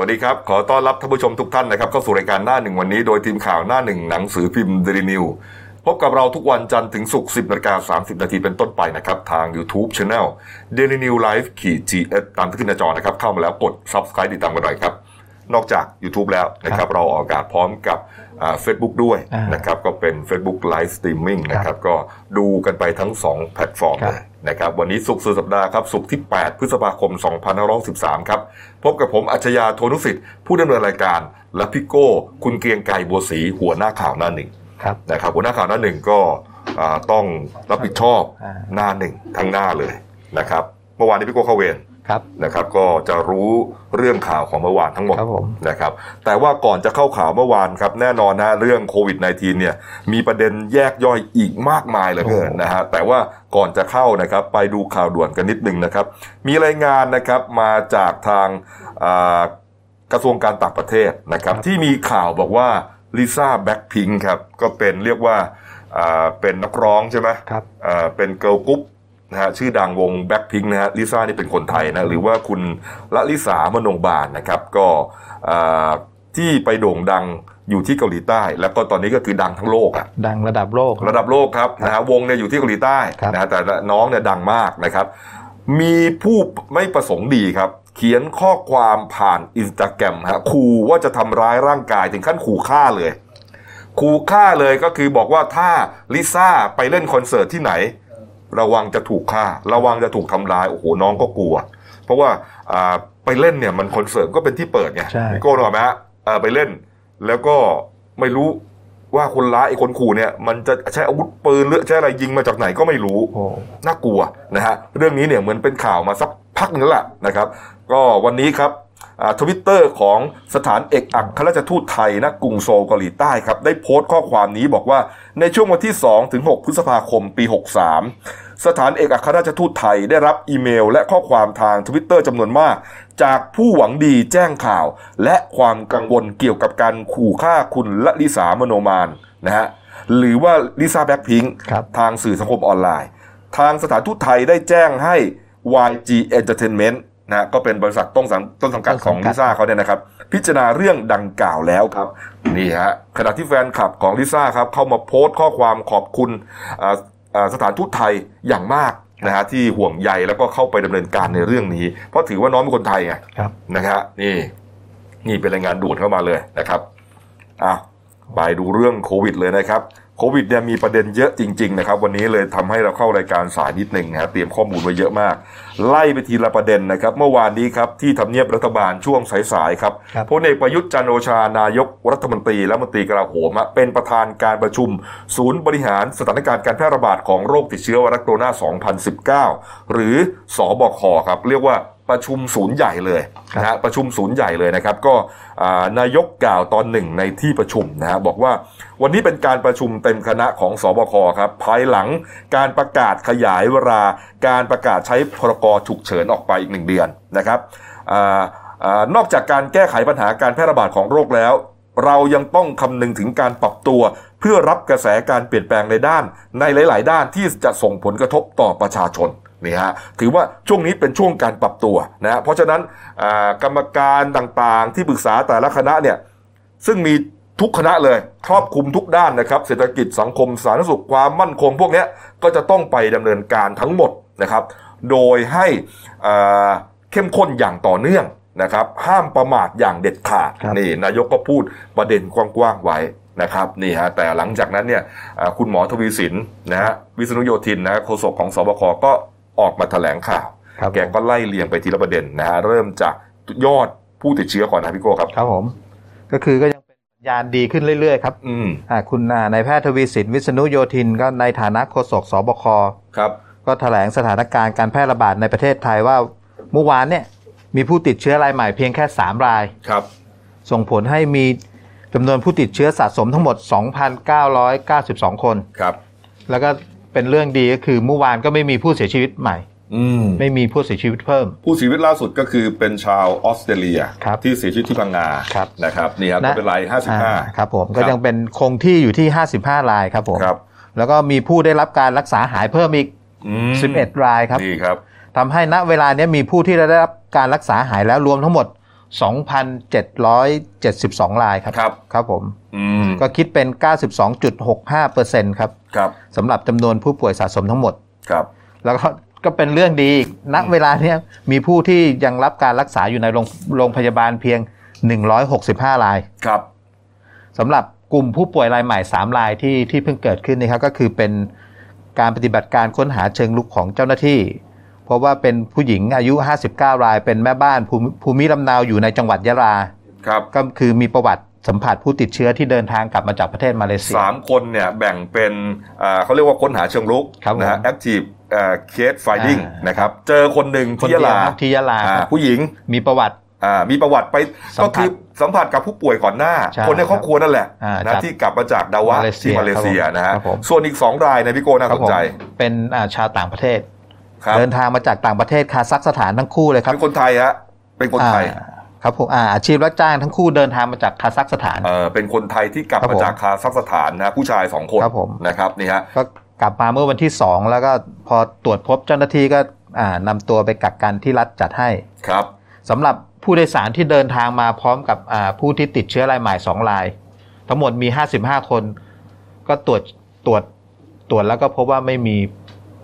สวัสดีครับ ขอต้อนรับท่านผู้ชมทุกท่านนะครับเข้าสู่รายการหน้าหนึ่งวันนี้โดยทีมข่าวหน้าหนึ่งหนังสือพิมพ์เดลินิวส์พบกับเราทุกวันจันทร์ถึงศุกร์10นาฬิกา30 นาทีเป็นต้นไปนะครับ ทาง YouTube Channel Daily News Live ขีด GS ตามที่ขึ้นหน้าจอนะครับ เข้ามาแล้วกด Subscribe ติดตามกันหน่อยครับ นอกจาก YouTube แล้วนะครับ เราออกอากาศพร้อมกับ เฟซบุ๊กด้วยอ่านนะครับก็เป็น Facebook Live Streaming นะครับก็ดูกันไปทั้ง 2 แพลตฟอร์มครับเลยนะครับวันนี้ศุกร์สุดสัปดาห์ครับศุกร์ที่ 8 พฤษภาคม 2513 ครับ พบกับผมอัจฉริยะโทนุสิทธิ์ ผู้ดำเนินรายการ และพี่โก้ คุณเกรียงไกรบัวศรีหัวหน้าข่าวหน้าหนึ่งครับนะครับหัวหน้าข่าวหน้าหนึ่งก็อ่าต้องรับผิดชอบอ่าหน้าหนึ่งทั้งหน้าเลยนะครับเมื่อวานนี้พี่โก้เข้าเวร ครับนะครับ ก็จะรู้เรื่องข่าวของเมื่อวานทั้งหมดครับผม นะครับ แต่ว่าก่อนจะเข้าข่าวเมื่อวานครับ แน่นอนนะเรื่องโควิด -19 เนี่ยมีประเด็นแยกย่อยอีกมากมายเหลือเกินนะฮะแต่ว่าก่อนจะเข้านะครับ ไปดูข่าวด่วนกันนิดนึงนะครับ มีรายงานนะครับมาจากทางอ่ากระทรวงการต่างประเทศนะครับ ที่มีข่าวบอกว่าลิซ่าแบล็กพิงก์ครับก็เป็นเรียกว่าอ่าเป็นนักร้องใช่ไหมครับ อ่าเป็นเกิร์ลกรุ๊ป นะฮะชื่อดังวงแบล็กพิงก์นะฮะลิซ่านี่เป็นคนไทยนะหรือว่าคุณลลิษามโนบาลนะครับก็อ่าที่ไปโด่งดังอยู่ที่เกาหลีใต้ แล้วก็ตอนนี้ก็คือดังทั้งโลกอะดังระดับโลกระดับโลกครับนะฮะวงเนี่ยอยู่ที่เกาหลีใต้ครับนะฮะแต่น้องเนี่ยดังมากนะครับ มีผู้ไม่ประสงค์ดีครับเขียนข้อความผ่านอินสตาแกรมฮะขู่ว่าจะทำร้ายร่างกายถึงขั้นขู่ฆ่าเลยขู่ฆ่าเลยก็คือบอกว่าถ้าลิซ่าไปเล่นคอนเสิร์ตที่ไหน ระวังจะถูกฆ่า ระวังจะถูกทำร้ายโอ้โหน้องก็กลัว เพราะว่าอ่าไปเล่นเนี่ยมันคอนเสิร์ตก็เป็นที่เปิดไงใช่พี่โก้รู้ไหมฮะเอ่อไปเล่น แล้วก็ไม่รู้ว่าคนร้ายไอ้คนขู่เนี่ยมันจะใช้อาวุธปืนหรือใช้อะไรยิงมาจากไหนก็ไม่รู้โอ้น่ากลัวนะฮะเรื่องนี้เนี่ยเหมือนเป็นข่าวมาสักพักหนึ่งแล้วล่ะนะครับ ก็วันนี้ครับ ทวิตเตอร์ของสถานเอกอัครราชทูตไทยณกรุงโซลเกาหลีใต้ครับ ได้โพสต์ข้อความนี้บอกว่าในช่วงวันที่ 2 ถึง 6 พฤษภาคมปี 63 สถานเอกอัครราชทูตไทยได้รับอีเมล และข้อความทางทวิตเตอร์จำนวนมาก จากผู้หวังดีแจ้งข่าว และความกังวลเกี่ยวกับการขู่ฆ่าคุณลลิษามโนบาลนะฮะหรือว่าลิซ่าแบล็กพิงก์ครับทางสื่อสังคมออนไลน์ ทางสถานทูตไทยได้แจ้งให้ YG Entertainment นะก็เป็นบริษัทต้นสังต้นสังกัดของต้นสังกัดลิซ่าเขาเนี่ยนะครับ พิจารณาเรื่องดังกล่าวแล้วครับนี่ฮะขณะที่แฟนคลับของลิซ่าครับเข้ามาโพสต์ข้อความขอบคุณอ่าอ่าสถานทูตไทยอย่างมากนะฮะที่ห่วงใยแล้วก็เข้าไปดำเนินการในเรื่องนี้ เพราะถือว่าน้องเป็นคนไทยไงครับนะครับนี่ นี่เป็นรายงานด่วนเข้ามาเลยนะครับอะไปดูเรื่องโควิดเลยนะครับ โควิดเนี่ยมีประเด็นเยอะจริง ๆ นะครับ วันนี้เลยทำให้เราเข้ารายการสายนิดหนึ่งนะครับเตรียมข้อมูลไว้เยอะมาก ไล่ไปทีละประเด็นนะครับ เมื่อวานนี้ครับที่ทำเนียบรัฐบาลช่วงสายๆครับครับพลเอกประยุทธ์จันทร์โอชานายกรัฐมนตรีและมนตรีกลาโหมฮะเป็นประธานการประชุม ศูนย์บริหารสถานการณ์การแพร่ระบาดของโรคติดเชื้อไวรัสโคโรนา 2019 หรือสอบคครับเรียกว่า ประชุมศูนย์ใหญ่เลยนะฮะประชุมศูนย์ใหญ่เลยนะครับ ก็อ่านายกกล่าวตอนหนึ่งในที่ประชุมนะฮะบอกว่าวันนี้เป็นการประชุมเต็มคณะของสบคครับภายหลังการประกาศขยายเวลาการประกาศใช้พรกฉุกเฉินออกไปอีกหนึ่งเดือนนะครับอ่าอานอกจากการแก้ไขปัญหาการแพร่ระบาดของโรคแล้ว เรายังต้องคำนึงถึงการปรับตัวเพื่อรับกระแสการเปลี่ยนแปลงในด้าน ในหลาย ๆ ด้านที่จะส่งผลกระทบต่อประชาชน นี่ฮะถือว่าช่วงนี้เป็นช่วงการปรับตัวนะฮะเพราะฉะนั้นอ่ากรรมการต่างๆ ที่ปรึกษาแต่ละคณะเนี่ยซึ่งมีทุกคณะเลยครอบคลุมทุกด้านนะครับ เศรษฐกิจสังคมสาธารณสุขความมั่นคงพวกเนี้ยก็จะต้องไปดำเนินการทั้งหมดนะครับ โดยให้อ่าเข้มข้นอย่างต่อเนื่องนะครับ ห้ามประมาทอย่างเด็ดขาดครับนี่นายกก็พูดประเด็นกว้างๆไว้นะครับนี่ฮะแต่หลังจากนั้นเนี่ยอ่าคุณหมอทวีสินนะฮะวิษณุโยธินนะโฆษกของสบคก็ ออกมาแถลงข่าวครับแกก็ไล่เรียงไปทีละประเด็นนะฮะเริ่มจากยอดผู้ติดเชื้อก่อนนะพี่โก้ครับครับผมก็คือก็ยังเป็นสัญญาณดีขึ้นเรื่อยๆครับอืมอ่าคุณอ่านายแพทย์ทวีสินวิษณุโยธินก็ในฐานะโฆษกสบคครับก็แถลงสถานการณ์การแพร่ระบาดในประเทศไทยว่าเมื่อวานเนี่ยมีผู้ติดเชื้อรายใหม่เพียงแค่ 3 รายครับ ส่งผลให้มีจำนวนผู้ติดเชื้อสะสมทั้งหมด 2,992 คนครับ แล้วก็ เป็นเรื่องดีก็คือเมื่อวานก็ไม่มีผู้เสียชีวิตใหม่อืมไม่มีผู้เสียชีวิตเพิ่ม ผู้เสียชีวิตล่าสุดก็คือเป็นชาวออสเตรเลียครับที่เสียชีวิตที่พังงาครับนะครับนี่ครับนะไม่เป็นไรห้าสิบห้าอ่ครับผมคก็รับยังเป็นคงที่อยู่ที่ 55รายครับผมครับแล้วก็มีผู้ได้รับการรักษาหายเพิ่มอีกอืม11 รายครับนี่ครับทำให้ณเวลาเนี้ยมีผู้ที่ได้รับการรักษาหายแล้วรวมทั้งหมด 2,772 รายครับครับครับผมอืมก็คิดเป็น 92.65%ครับครับสำหรับจำนวนผู้ป่วยสะสมทั้งหมดครับ แล้วก็ก็เป็นเรื่องดีอีกณเวลาเนี้ยมีผู้ที่ยังรับการรักษาอยู่ในโรงโรงพยาบาลเพียง 165 รายครับสำหรับกลุ่มผู้ป่วยรายใหม่ 3 รายที่ที่เพิ่งเกิดขึ้นนี่ครับก็คือเป็นการปฏิบัติการค้นหาเชิงลุกของเจ้าหน้าที่ เพราะว่าเป็นผู้หญิงอายุ 59 ราย เป็นแม่บ้านภูมิภูมิลำเนาอยู่ในจังหวัดยะลาครับก็คือมีประวัติสัมผัสผู้ติดเชื้อที่เดินทางกลับมาจากประเทศมาเลเซียสามคนเนี่ยแบ่งเป็นอ่าเขาเรียกว่าค้นหาเชิงลุกครับผมนะฮะ active อ่า case finding อ่านนะครับเจอคนหนึ่งคนที่เดียะยวลาครับที่ยะลาอ่าครับผู้หญิงมีประวัติอ่ามีประวัติไปสัมผัสก็คือสัมผัสกับผู้ป่วยก่อนหน้าใช่คนในครอบครัวนั่นแหละอ่านะจากที่กลับมาจากดาวะมาเลเซียที่มาเลเซียครับผมนะฮะครับผมส่วนอีกสองรายในพี่โก้น่าครัสบนผมใจเป็นอ่าชาวต่างประเทศครับ เดินทางมาจากต่างประเทศคาซัคสถานทั้งคู่เลยครับเป็นคนไทยฮะเป็นคนไทยอ่าครับผมอ่าอาชีพรับจ้างทั้งคู่เดินทางมาจากคาซัคสถานเออเป็นคนไทยที่กลับครับมาผมจากคาซัคสถานนะผู้ชายสองคนครับผมนะครับนี่ฮะก็กลับมาเมื่อวันที่2แล้วก็พอตรวจพบเจ้าหน้าที่ก็อ่านำตัวไปกักกันที่รัฐจัดให้ครับสำหรับผู้โดยสารที่เดินทางมาพร้อมกับอ่าผู้ที่ติดเชื้อรายใหม่2ราย ทั้งหมดมี 55 คน ก็ตรวจตรวจตรวจแล้วก็พบว่าไม่มี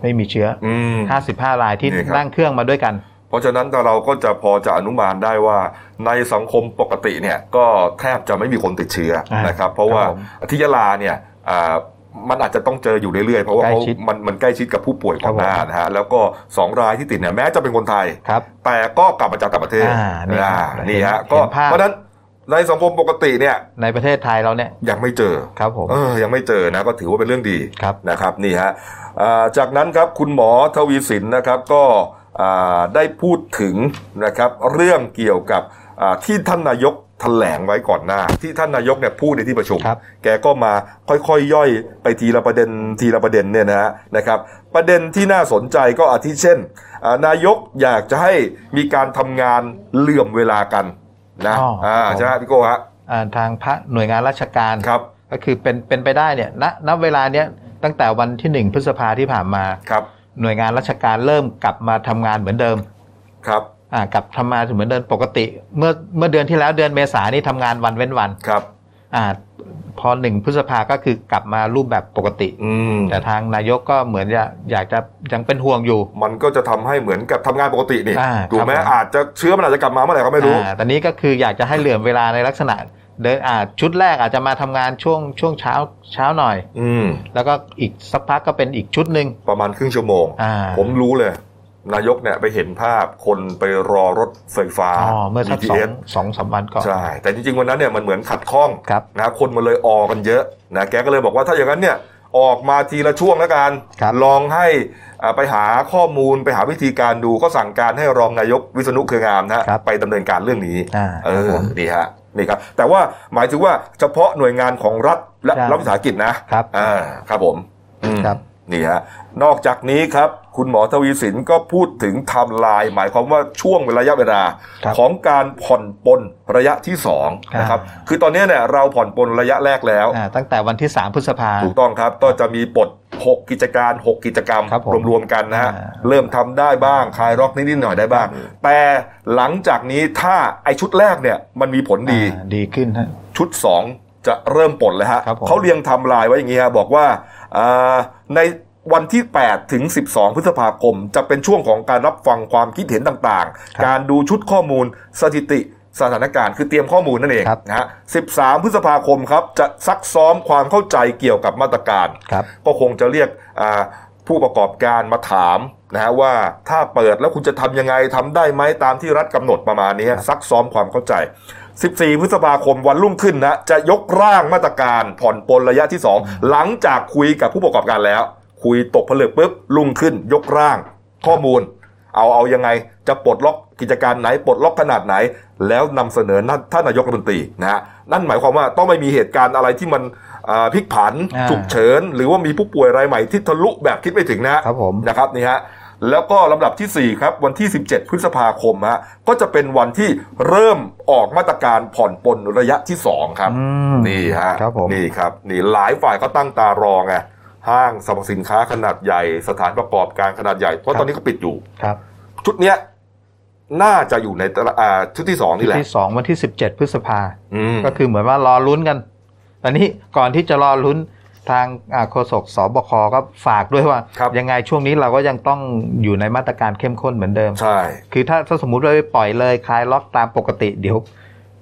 ไม่มีเชื้ออืม55 รายที่นี่ครับนั่งเครื่องมาด้วยกัน เพราะฉะนั้นเราก็จะพอจะอนุมานได้ว่า ในสังคมปกติเนี่ยก็แทบจะไม่มีคนติดเชื้ออ่านนะครับ เพราะว่าครับผมที่ยะลาเนี่ยอ่ามันอาจจะต้องเจออยู่เรื่อยๆ เพราะว่าใกล้เขาชิดมันมันใกล้ชิดกับผู้ป่วยก่อนหน้าครับผมนะฮะ แล้วก็สองรายที่ติดเนี่ยแม้จะเป็นคนไทยครับแต่ก็กลับมาจากต่างประเทศอ่านี่ครับอ่านี่ฮะเห็นก็ภาพเพราะฉะนั้น ในสังคมปกติเนี่ย ในประเทศไทยเราเนี่ยยังไม่เจอครับผมเออยังไม่เจอนะก็ถือว่าเป็นเรื่องดีครับนะครับนี่ฮะอ่าจากนั้นครับคุณหมอทวีสินนะครับก็อ่าได้พูดถึงนะครับเรื่องเกี่ยวกับอ่าที่ท่านนายกแถลงไว้ก่อนหน้า ที่ท่านนายกเนี่ยพูดในที่ประชุมครับแกก็มาค่อยๆย่อยไปทีละประเด็นทีละประเด็นเนี่ยนะฮะนะครับ ประเด็นที่น่าสนใจก็อาทิเช่นอ่านายกอยากจะให้มีการทำงานเหลื่อมเวลากัน นะอ๋ออ่อ่าใช่ไหมพี่โก้ฮะอ่าทางพระหน่วยงานราชการครับก็คือเป็นเป็นไปได้เนี่ยณณเวลาเนี้ยตั้งแต่วันที่หนึ่งพฤษภาที่ผ่านมาครับ หน่วยงานราชการเริ่มกลับมาทำงานเหมือนเดิมครับอ่ากลับทำงานเหมือนเดิมปกติ เมื่อเมื่อเดือนที่แล้วเดือนเมษานี่ทำงานวันเว้นวันครับอ่า พอหนึ่งพฤษภาก็คือกลับมารูปแบบปกติ อืมแต่ทางนายกก็เหมือนจะอยากจะยังเป็นห่วงอยู่ มันก็จะทำให้เหมือนกับทำงานปกตินี่อ่าถูกไหมครับผม อาจจะเชื้อมันอาจจะกลับมาเมื่อไหร่ก็ไม่รู้ อ่าตอนนี้ก็คืออยากจะให้เหลื่อมเวลาในลักษณะเดินอ่าชุดแรกอาจจะมาทำงานช่วงช่วงเช้าเช้าหน่อย อืม แล้วก็อีกสักพักก็เป็นอีกชุดหนึ่งประมาณครึ่งชั่วโมง อ่า ผมรู้เลย นายกเนี่ยไปเห็นภาพคนไปรอรถไฟฟ้าอ๋อเมื่อสักสอง BTS สองสามวันก่อนใช่แต่จริงๆวันนั้นเนี่ยมันเหมือนขัดข้องครับนะคนมันเลยออกันเยอะนะแกก็เลยบอกว่าถ้าอย่างนั้นเนี่ยออกมาทีละช่วงแล้วกันครับลองให้อ่าไปหาข้อมูลไปหาวิธีการดูก็สั่งการให้รองนายกวิษณุเครืองามนะฮะครับไปดำเนินการเรื่องนี้อ่าเอครับอผมนี่ฮะนี่ครับ แต่ว่าหมายถึงว่าเฉพาะหน่วยงานของรัฐและใช่รัฐวิสาหกิจนะครับอ่าครับผมอืมครับ นี่ฮะนอกจากนี้ครับ คุณหมอทวีสินก็พูดถึงไทม์ไลน์หมายความว่าช่วงระยะเวลาครับของการผ่อนปลนระยะที่สองนะครับอ่าคือตอนนี้เนี่ยเราผ่อนปลนระยะแรกแล้วอ่าตั้งแต่วันที่ 3 พฤษภาถูกต้องครับ ก็จะมีปลด6 กิจการ 6 กิจกรรมครับผมรวมๆกันนะฮะอ่าเริ่มทำได้บ้างคลายร็อกนิดๆหน่อยได้บ้าง แต่หลังจากนี้ถ้าไอชุดแรกเนี่ยมันมีผลดีอ่าดีขึ้นฮะชุด 2 จะเริ่มปลดแล้วฮะครับผมเขาเรียงไทำลายไว้อย่างนี้ฮะบอกว่าอ่าใน วันที่ 8 ถึง 12 พฤษภาคม จะเป็นช่วงของการรับฟังความคิดเห็นต่างๆ การดูชุดข้อมูลสถิติสถานการณ์คือเตรียมข้อมูลนั่นเองครับนะฮะ 13 พฤษภาคมครับ จะซักซ้อมความเข้าใจเกี่ยวกับมาตรการครับก็คงจะเรียกอ่าผู้ประกอบการมาถามนะฮะว่าถ้าเปิดแล้วคุณจะทำยังไงทำได้ไหมตามที่รัฐกำหนดประมาณนี้ซักซ้อมความเข้าใจ 14 พฤษภาคมวันรุ่งขึ้นนะจะยกร่างมาตรการผ่อนปลนระยะที่ 2 หลังจากคุยกับผู้ประกอบการแล้ว คุยตกผลึกปุ๊บรุ่งขึ้นยกร่าง ข้อมูล เอาเอายังไงจะปลดล็อกกิจการไหนปลดล็อกขนาดไหน แล้วนำเสนอท่านนายกรัฐมนตรีนะฮะนั่นหมายความว่าต้องไม่มีเหตุการณ์อะไรที่มันอ่าพลิกผันอ่าฉุกเฉิน หรือว่ามีผู้ป่วยรายใหม่ที่ทะลุแบบคิดไม่ถึงนะฮะครับผมนะครับนี่ฮะแล้วก็ลำดับทีสี่ 4 ครับ วันที่ 17 พฤษภาคมฮะก็จะเป็นวันที่เริ่มออกมาตรการผ่อนปลนระยะที่ 2 ครับอืมนี่ฮะครับผมนี่ครับ นี่หลายฝ่ายก็ตั้งตารอไง ห้างสรรพสินค้าขนาดใหญ่ สถานประกอบการขนาดใหญ่ เพราะตอนนี้ก็ปิดอยู่ครับ ชุดเนี้ยน่าจะอยู่ในตารางอ่าชุดที่สองนี่แหละที่สองวันที่17พฤษภาอืมก็คือเหมือนว่ารอลุ้นกันตอนนี้ก่อนที่จะรอลุ้นทางอ่าโฆษกสบคก็ฝากด้วยว่าครับยังไงช่วงนี้เราก็ยังต้องอยู่ในมาตรการเข้มข้นเหมือนเดิม ใช่ คือถ้าถ้าสมมุติเราไปปล่อยเลยคลายล็อกตามปกติเดี๋ยว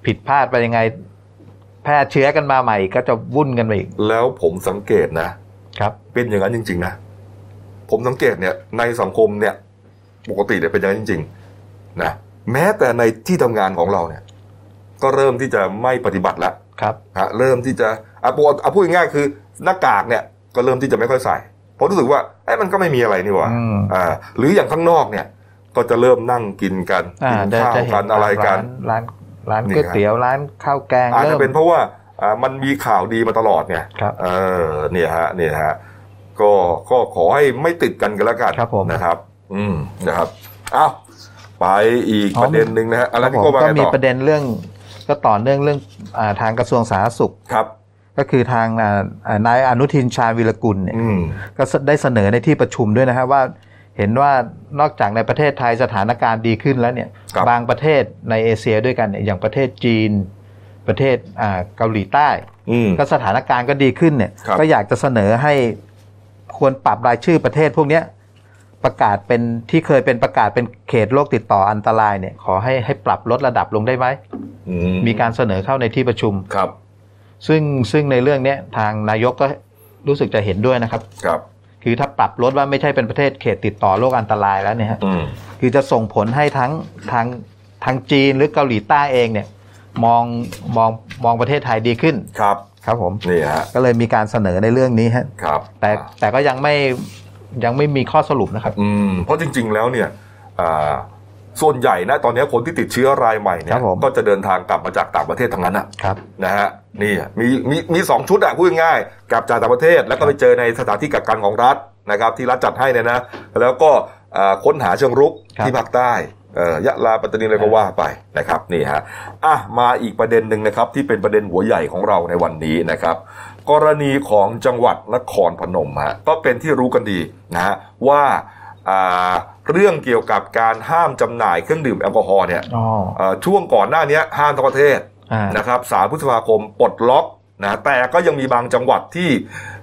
ผิดพลาดไปยังไง แพร่เชื้อกันมาใหม่ก็จะวุ่นกันไปอีก แล้วผมสังเกตนะ ครับ เป็นอย่างนั้นจริง ๆ นะ ผมสังเกตเนี่ยในสังคมเนี่ยปกติเนี่ยเป็นอย่างนั้นจริง ๆ นะแม้แต่ในที่ทำงานของเราเนี่ย ก็เริ่มที่จะไม่ปฏิบัติแล้วครับฮะเริ่มที่จะอะพูดอะพูดง่ายๆคือหน้ากากเนี่ยก็เริ่มที่จะไม่ค่อยใส่เพราะรู้สึกว่าไอ้ยมันก็ไม่มีอะไรนี่หว่าอืมอ่า หรืออย่างข้างนอกเนี่ย ก็จะเริ่มนั่งกินกันอ่ากินจะข้าวจะเห็กันนอะไรกันร้านร้านร้านนี่ก๋วยครับเตี๋ยวร้านข้าวแกงอาจเริ่จะมเป็นเพราะว่าอ่า มันมีข่าวดีมาตลอดไงครับเออเนี่ยฮะเนี่ยฮะก็ก็ขอให้ไม่ติดกันกันแล้วกันครับผมนะครับ อืมนะครับอ้าวไปอีกอ๋อประเด็นหนึ่งนะฮะอะไรครับที่ผมก็มาก็ไงมีต่อประเด็นเรื่อง ก็ต่อเนื่องเรื่องอาทางกระทรวงสาธารณสุขครับ ก็คือทางอ่าอ่านายอนุทินชาญวิรกุลเนี่ยอืมก็ได้เสนอในที่ประชุมด้วยนะครับว่าเห็นว่านอกจากในประเทศไทยสถานการณ์ดีขึ้นแล้วเนี่ยครับบางประเทศในเอเชียด้วยกันเนี่ยอย่างประเทศจีน ประเทศอ่าเกาหลีใต้อืมก็สถานการณ์ก็ดีขึ้นเนี่ยครับก็อยากจะเสนอให้ควรปรับรายชื่อประเทศพวกเนี้ยประกาศเป็นที่เคยเป็นประกาศเป็นเขตโรคติดต่ออันตรายเนี่ย ขอให้ให้ปรับลดระดับลงได้ไหมอืมีการเสนอเข้าในที่ประชุมครับ ซึ่งซึ่งในเรื่องเนี้ยทางนายกก็รู้สึกจะเห็นด้วยนะครับ ครับ คือถ้าปรับลดว่าไม่ใช่เป็นประเทศเขตติดต่อโรคอันตรายแล้วเนี่ยฮะอืมคือจะส่งผลให้ทั้งทางทางจีนหรือเกาหลีใต้เองเนี่ย มองมองมองประเทศไทยดีขึ้นครับครับผมนี่ฮะก็เลยมีการเสนอในเรื่องนี้ฮะครับ แต่แต่ก็ยังไม่ยังไม่มีข้อสรุปนะครับ อืมเพราะจริง ๆ แล้วเนี่ยอ่าส่วนใหญ่นะตอนนี้คนที่ติดเชื้อรายใหม่เนี่ครัยบผมก็จะเดินทางกลับมาจากต่างประเทศทั้งนั้นอะครับนะฮะนี่มีมีมีสองชุดอะพูดง่ายๆกลับจากต่างประเทศ แล้วก็ไปเจอในสถานที่กักกันของรัฐนะครับ ที่รัฐจัดให้เนี่ยนะ แล้วก็อ่าค้นหาเชิงรุกครับที่ภาคใต้เอ่อ ยะลาปัตตานีอะไรก็ว่าไปนะครับนี่ฮะอะมาอีกประเด็นหนึ่งนะครับที่เป็นประเด็นหัวใหญ่ของเราในวันนี้นะครับ กรณีของจังหวัดนครพนมฮะก็เป็นที่รู้กันดีนะฮะว่าอ่าเรื่องเกี่ยวกับการห้ามจำหน่ายเครื่องดื่มแอลกอฮอล์เนี่ยอ๋อเอ่อช่วงก่อนหน้านี้ห้ามทั้งประเทศอ่านะครับสามพฤษภาคมปลดล็อกนะแต่ก็ยังมีบางจังหวัดที่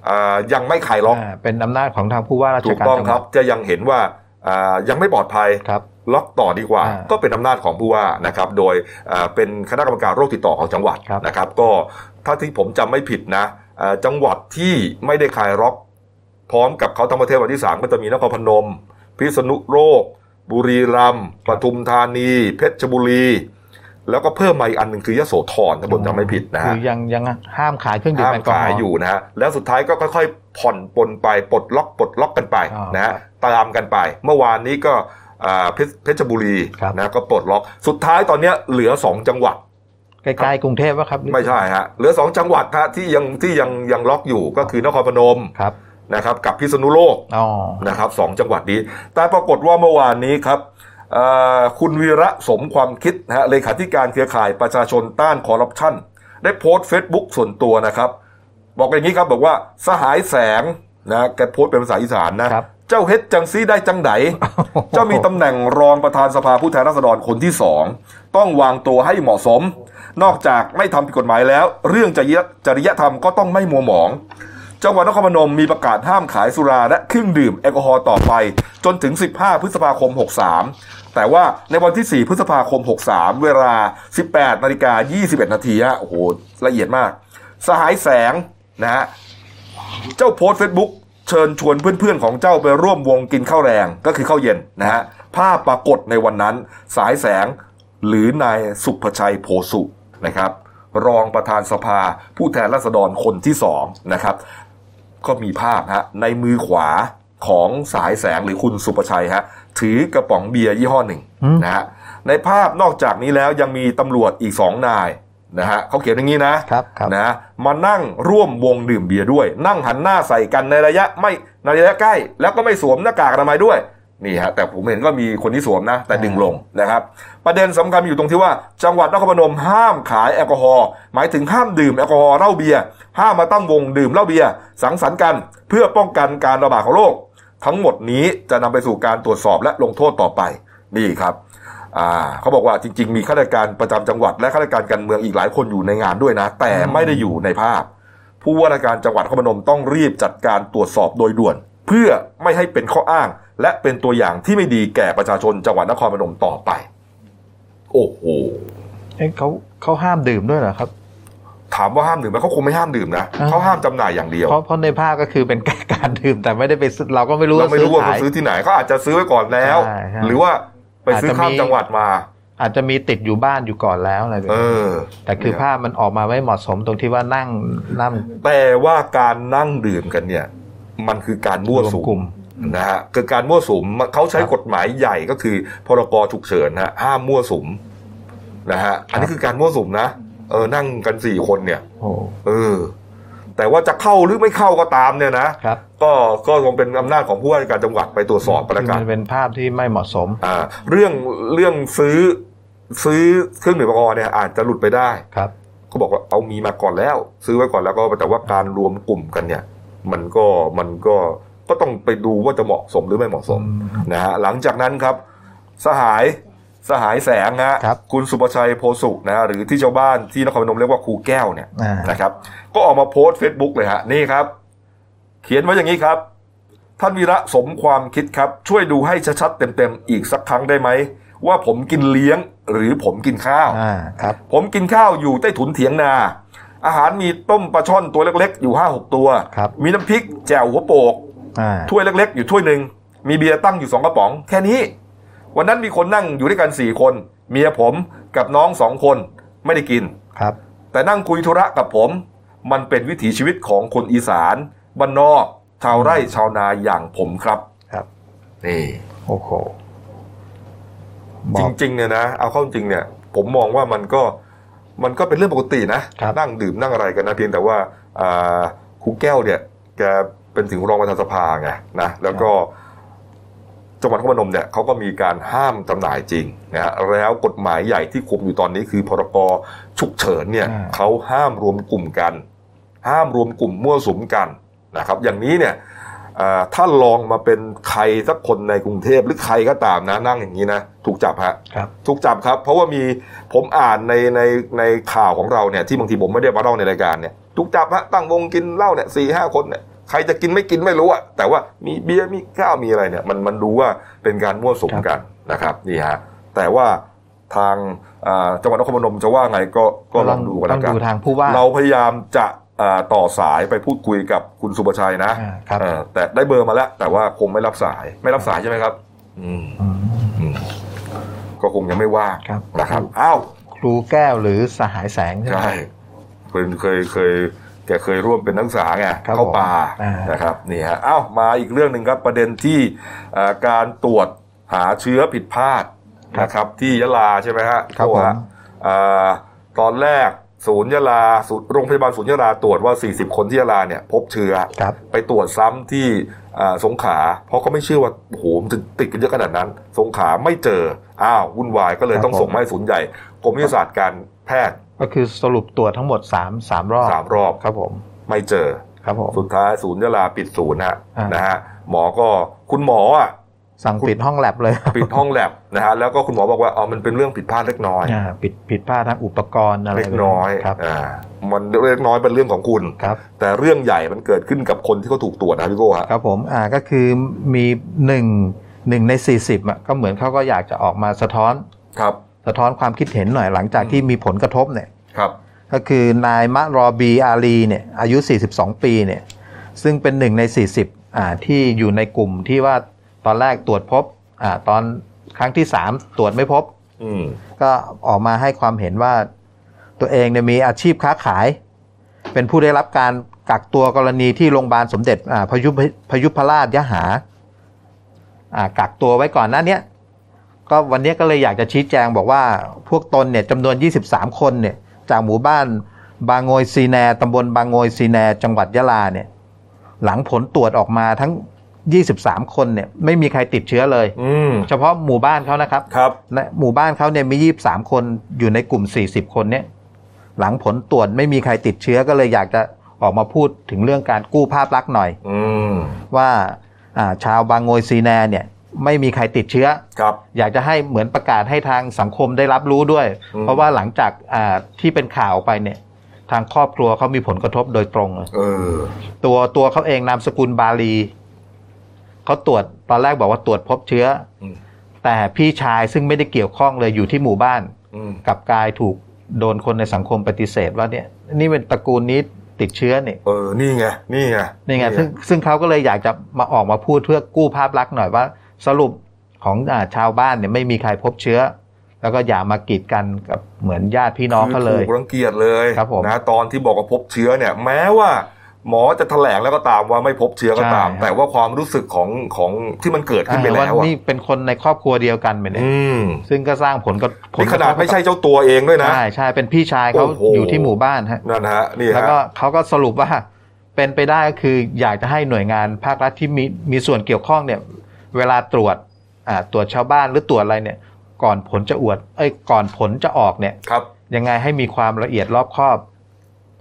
อ่ายังไม่คลายล็อกอ่าเป็นอำนาจของทางผู้ว่าราชถูกการต้องจังหควัรัดบจะยังเห็นว่าอ่ายังไม่ปลอดภัยครับ ล็อกต่อดีกว่าอ่า ก็เป็นอำนาจของผู้ว่านะครับ โดยอ่าเป็นคณะกรรมการโรคติดต่อของจังหวัดครับนะครับ ก็ถ้าที่ผมจำไม่ผิดนะอ่าจังหวัดที่ไม่ได้คลายล็อก พร้อมกับเขาทั้งประเทศวันที่สามก็จะมีนครพนม พิษณุโลกบุรีรัมย์ปทุมธานี เพชรบุรีแล้วก็เพิ่มมาอีกอันหนึ่งคือยโสธรถ้าผมจำไม่ผิดนะคืฮะอยังยังห้ามขายเครื่องดื่มห้ามแอลกอฮขาอยล์อยู่นะฮะแล้วสุดท้ายก็ค่อยๆผ่อนปลนไปปลดล็อกปลดล็อกกันไปอ่านนะฮะตามกันไป เมื่อวานนี้ก็อ่า เพชรเพชรบุรีครับนะก็ปลดล็อกสุดท้ายตอนเนี้ยเหลือสองจังหวัดใกล้ๆกรุงเทพวะครับ ไม่ใช่ฮะเหลือสองจังหวัดฮะที่ยังที่ยังยังล็อกอยู่ก็คือนครพนมครับนะครับ กับพิษณุโลกอ๋อนะครับสองจังหวัดนี้ แต่ปรากฏว่าเมื่อวานนี้ครับเอ่อคุณวีระสมความคิดนะฮะเลขาธิการเครือข่ายประชาชนต้านคอร์รัปชันได้โพสต์เฟซบุ๊กส่วนตัวนะครับ บอกอย่างนี้ครับบอกว่าสหายแสงนะแกโพสต์เป็นภาษาอีสานนะครับ เจ้าเฮ็ดจังซี่ได้จังไดเจ้ามีตำแหน่งรองประธานสภาผู้แทนราษฎรคนที่สองต้องวางตัวให้เหมาะสม นอกจากไม่ทำผิดกฎหมายแล้ว เรื่องจริยจริยธรรมก็ต้องไม่มัวหมอง จังหวัดนครพนมมีประกาศห้ามขายสุราและเครื่องดื่มแอลกอฮอล์ต่อไป จนถึง 15 พฤษภาคม 63 แต่ว่าในวันที่ 4 พฤษภาคม 63 เวลา 18นาฬิกา21 นาทีฮะโอ้โหละเอียดมาก สหายแสงนะฮะเจ้าโพสต์เฟซบุ๊ก เชิญชวนเพื่อนๆของเจ้าไปร่วมวงกินข้าวแลงก็คือข้าวเย็นนะฮะภาพปรากฏในวันนั้นสหายแสงหรือนายสุภชัยโพสุนะครับ รองประธานสภาผู้แทนราษฎรคนที่สองนะครับ ก็มีภาพฮะในมือขวาของสายแสงหรือคุณสุประชัยฮะถือกระป๋องเบียร์ยี่ห้อหนึ่งนะฮะในภาพนอกจากนี้แล้วยังมีตำรวจอีกสองนาย นะฮะเขาเขียนอย่างนี้นะครับครับนะมานั่งร่วมวงดื่มเบียร์ด้วย นั่งหันหน้าใส่กันในระยะไม่ในระยะใกล้ แล้วก็ไม่สวมหน้ากากอนามัยด้วยนี่ฮะแต่ผมเห็นก็มีคนที่สวมนะ แต่ดึงลงนะครับ ประเด็นสำคัญอยู่ตรงที่ว่า จังหวัดนครพนมห้ามขายแอลกอฮอล์หมายถึงห้ามดื่มแอลกอฮอล์เหล้าเบียร์ห้ามมาตั้งวงดื่มเหล้าเบียร์สังสรรค์กันเพื่อป้องกันการระบาดของโรคทั้งหมดนี้จะนำไปสู่การตรวจสอบและลงโทษต่อไปนี่ครับ อ่าเขาบอกว่าจริง ๆ มีข้าราชการประจำจังหวัดและข้าราชการการเมืองอีกหลายคนอยู่ในงานด้วยนะ แต่ไม่ได้อยู่ในภาพ ผู้ว่าราชการจังหวัดนครพนมต้องรีบจัดการตรวจสอบโดยด่วน เพื่อไม่ให้เป็นข้ออ้าง และเป็นตัวอย่างที่ไม่ดีแก่ประชาชนจังหวัดนครพนมต่อไป โอ้โหเอ้ยเขาเขาห้ามดื่มด้วยเหรอครับ ถามว่าห้ามดื่มไหมเขาคงไม่ห้ามดื่มนะอ่าเขาห้ามจำหน่ายอย่างเดียวเพราะเพราะในภาพก็คือเป็นการดื่มแต่ไม่ได้ไปซื้อเราก็ไม่รู้เราว่าไม่ซื้อรู้ว่าขาเขายซื้อที่ไหนเขาอาจจะซื้อไว้ก่อนแล้วใช่ใช่หรือว่า ไปซื้ออาจจะข้ามมีจังหวัดมา อาจจะมีติดอยู่บ้านอยู่ก่อนแล้วอะไรแบบเอนี้อแต่คือภาพมันออกมาไม่เหมาะสมตรงที่ว่านั่งนั่งแต่ว่าการนั่งดื่มกันเนี่ย มันคือการมั่วรวมสุมกลุ่มนะฮะคือการมั่วสุมเขาใช้ครับกฎหมายใหญ่ก็คือ พรกฉุกเฉินนะฮะห้ามมั่วสุมนะฮะอันนี้คือการมั่วสุมนะเออนั่งกันสี่คนเนี่ยโอ้เออ แต่ว่าจะเข้าหรือไม่เข้าก็ตามเนี่ยนะครับ ก็ก็คงเป็นอำนาจของผู้ว่าราชการจังหวัดไปตรวจสอบประคือกันมันเป็นภาพที่ไม่เหมาะสม อ่าเรื่องเรื่องซื้อซื้อเครื่องดื่มแอลกอฮอล์เนี่ยอาจจะหลุดไปได้ครับเขาบอกว่าเอามีมาก่อนแล้ว ซื้อไว้ก่อนแล้วก็แต่ว่าการรวมกลุ่มกันเนี่ย มันก็มันก็ก็ต้องไปดูว่าจะเหมาะสมหรือไม่เหมาะสมอืมนะฮะหลังจากนั้นครับ สหาย สหายแสงฮะครับคุณสุประชัยโพสุนะฮะหรือที่ชาวบ้านที่นครพนมเรียกว่าครูแก้วเนี่ยอ่านะครับ ก็ออกมาโพสต์เฟซบุ๊กเลยฮะนี่ครับ เขียนไว้อย่างนี้ครับ ท่านวีระสมความคิดครับ ช่วยดูให้ชัดๆเต็มๆอีกสักครั้งได้ไหม ว่าผมกินเลี้ยงหรือผมกินข้าว อ่าครับ ผมกินข้าวอยู่ใต้ถุนเถียงนา อาหารมีต้มปลาช่อนตัวเล็กๆ อยู่ห้าหกตัว ครับ มีน้ำพริกแจ่วหัวโปก อ่า ถ้วยเล็กๆ อยู่ถ้วยหนึ่ง มีเบียร์ตั้งอยู่สองกระป๋อง แค่นี้ วันนั้นมีคนนั่งอยู่ด้วยกันสี่คน เมียผมกับน้องสองคนไม่ได้กินครับ แต่นั่งคุยธุระกับผม มันเป็นวิถีชีวิตของคนอีสานบ้านนอก ชาวไร่ชาวนาอย่างผมครับครับนี่โอ้โหบจอกริงๆเนี่ยนะเอาเข้าจริงเนี่ย ผมมองว่ามันก็มันก็เป็นเรื่องปกตินะครับนั่งดื่มนั่งอะไรกันนะเพียงแต่ว่าอ่าครูแก้วเนี่ยแกเป็นถึงรองประธานสภาไงนะแล้วก็ จังหวัดนครพนมเนี่ยเขาก็มีการห้ามจำหน่ายจริงนะฮะแล้วกฎหมายใหญ่ที่คุมอยู่ตอนนี้คือพรกฉุกเฉินเนี่ยอ่าเขาห้ามรวมกลุ่มกัน ห้ามรวมกลุ่มมั่วสุมกันนะครับ อย่างนี้เนี่ยอ่าถ้าลองมาเป็นใครสักคนในกรุงเทพหรือใครก็ตามนะนั่งอย่างนี้นะถูกจับฮะครับถูกจับครับ เพราะว่ามีผมอ่านในในในข่าวของเราเนี่ยที่บางทีผมไม่ได้มาเล่าในรายการเนี่ยถูกจับฮะตั้งวงกินเหล้าเนี่ยสี่ห้าคนเนี่ย ใครจะกินไม่กินไม่รู้อะแต่ว่ามีเบียร์มีข้าวมีอะไรเนี่ย มันมันดูว่าเป็นการมั่วสุมกันนะครับนี่ฮะแต่ว่าทางอ่าจังหวัดนครพนมจะว่าไงก็ก็ลองดูกันต้แล้องวกันดูทางผู้ว่าเราพยายามจะอ่าต่อสายไปพูดคุยกับคุณสุประชัยนะอ่าครับเออแต่ได้เบอร์มาแล้ว แต่ว่าคงไม่รับสายไม่รับสายใช่ไหมครับอืมอืมอืมก็คงยังไม่ว่างครับนะครับอ้าวครูแก้วหรือสหายแสงใช่ไหมใช่เคยเคยเคยแกเคยร่วมเป็นนักศึกษาไงครับเข้าป่าผมอ่าน นะครับนี่ฮะอ้าวมาอีกเรื่องหนึ่งครับประเด็นที่อ่าการตรวจหาเชื้อผิดพลาดนะครับ ที่ยะลาใช่ไหมฮะครับโอ้ฮะผมอ่าตอนแรกศูนย์ยะลาศูนย์โรงพยาบาลศูนย์ยะลาตรวจว่า 40 คนที่ยะลาเนี่ยพบเชื้อ ครับไปตรวจซ้ำที่อ่าสงขลาเพราะเขาไม่เชื่อว่าโอ้โหมันจะติดกันเยอะขนาดนั้น สงขลาไม่เจออ้าววุ่นวายก็เลยครับต้องส่งผมมาให้ศูนย์ใหญ่กรมวิทยาศาสตร์การแพทย์ ก็คือสรุปตรวจทั้งหมดสามสามรอบสามรอบครับผมไม่เจอครับผมสุดท้ายศูนย์ยาลาปิดศูนย์ฮะอ่านนะฮะหมอก็คุณหมออะสั่งปิดห้องแลบเลย ปิดห้องแลบนะฮะแล้วก็คุณหมอบอกว่าเอามันเป็นเรื่องผิดพลาดเล็กน้อยอ่าปิดผิดพลาดทางอุปกรณ์อะไรเล็กน้อยครับอ่ามันเล็กน้อยเป็นเรื่องของคุณครับแต่เรื่องใหญ่มันเกิดขึ้นกับคนที่เขาถูกตรวจนะพี่โก้ฮะครับผมอ่าก็คือมีหนึ่งหนึ่งในสี่สิบอะก็เหมือนเขาก็อยากจะออกมาสะท้อนครับ สะท้อนความคิดเห็นหน่อยหลังจากอืมที่มีผลกระทบเนี่ย ครับก็คือนายมะรอบีอาลีเนี่ยอายุ 42 ปีเนี่ยซึ่งเป็นหนึ่งใน 40อ่าที่อยู่ในกลุ่มที่ว่าตอนแรกตรวจพบอ่าตอนครั้งที่ 3 ตรวจไม่พบอืมก็ออกมาให้ความเห็นว่าตัวเองเนี่ยมีอาชีพค้าขาย เป็นผู้ได้รับการกักตัวกรณีที่โรงพยาบาลสมเด็จอ่าพยุพพยุพราชยหาอ่ากักตัวไว้ก่อนหน้าเนี้ยก็วันนี้ก็เลยอยากจะชี้แจงบอกว่าพวกตนเนี่ยจำนวน 23 คนเนี่ย จากหมู่บ้านบางโงยซีแนตำบลบางโงยซีแนจังหวัดยะลาเนี่ย หลังผลตรวจออกมาทั้ง 23 คนเนี่ยไม่มีใครติดเชื้อเลยอืมเฉพาะหมู่บ้านเขานะครับครับและหมู่บ้านเขาเนี่ยมี 23 คนอยู่ในกลุ่ม 40 คนเนี่ย หลังผลตรวจไม่มีใครติดเชื้อก็เลยอยากจะออกมาพูดถึงเรื่องการกู้ภาพลักษณ์หน่อยอืมว่าอ่าชาวบางโงยซีแนเนี่ย ไม่มีใครติดเชื้อ ครับ อยากจะให้เหมือนประกาศให้ทางสังคมได้รับรู้ด้วย อืม เพราะว่าหลังจากอ่าที่เป็นข่าวไปเนี่ย ทางครอบครัวเขามีผลกระทบโดยตรงเลย เออ ตัวตัวเขาเองนามสกุลบาลีเขาตรวจตอนแรกบอกว่าตรวจพบเชื้ออืมแต่พี่ชายซึ่งไม่ได้เกี่ยวข้องเลยอยู่ที่หมู่บ้านอืม กลับกลายถูกโดนคนในสังคมปฏิเสธว่าเนี่ย นี่เป็นตระกูลนี้ติดเชื้อเนี่ยเออ นี่ไง นี่ไงนี่ไงซึ่งซึ่งเขาก็เลยอยากจะมาออกมาพูดเพื่อกู้ภาพลักษณ์หน่อยว่า สรุปของอาชาวบ้านเนี่ยไม่มีใครพบเชื้อ แล้วก็อย่ามากีดกันกับเหมือนญาติพี่น้องเขาเลยคือถูกรังเกียจเลยครับผมนะตอนที่บอกว่าพบเชื้อเนี่ย แม้ว่าหมอจะแถลงแล้วก็ตามว่าไม่พบเชื้อก็ตามใช่ครับแต่ว่าความรู้สึกของของที่มันเกิดขึ้นไปอ่าแล้วว่าอะนี่เป็นคนในครอบครัวเดียวกันเหมือนเนี่ยอืมซึ่งก็สร้างผลกับผลนี่ขนาดไม่ใช่เจ้าตัวเองด้วยนะใช่ใช่เป็นพี่ชายเขาโอ้โหอยู่ที่หมู่บ้านฮะนั่นฮะนี่แล้วฮะก็เขาก็สรุปว่าเป็นไปได้ก็คืออยากจะให้หน่วยงานภาครัฐที่มีมีส่วนเกี่ยวข้องเนี่ย เวลาตรวจอ่าตรวจชาวบ้านหรือตรวจอะไรเนี่ย ก่อนผลจะอวดเอ้ยก่อนผลจะออกเนี่ยครับ ยังไงให้มีความละเอียดรอบคอบ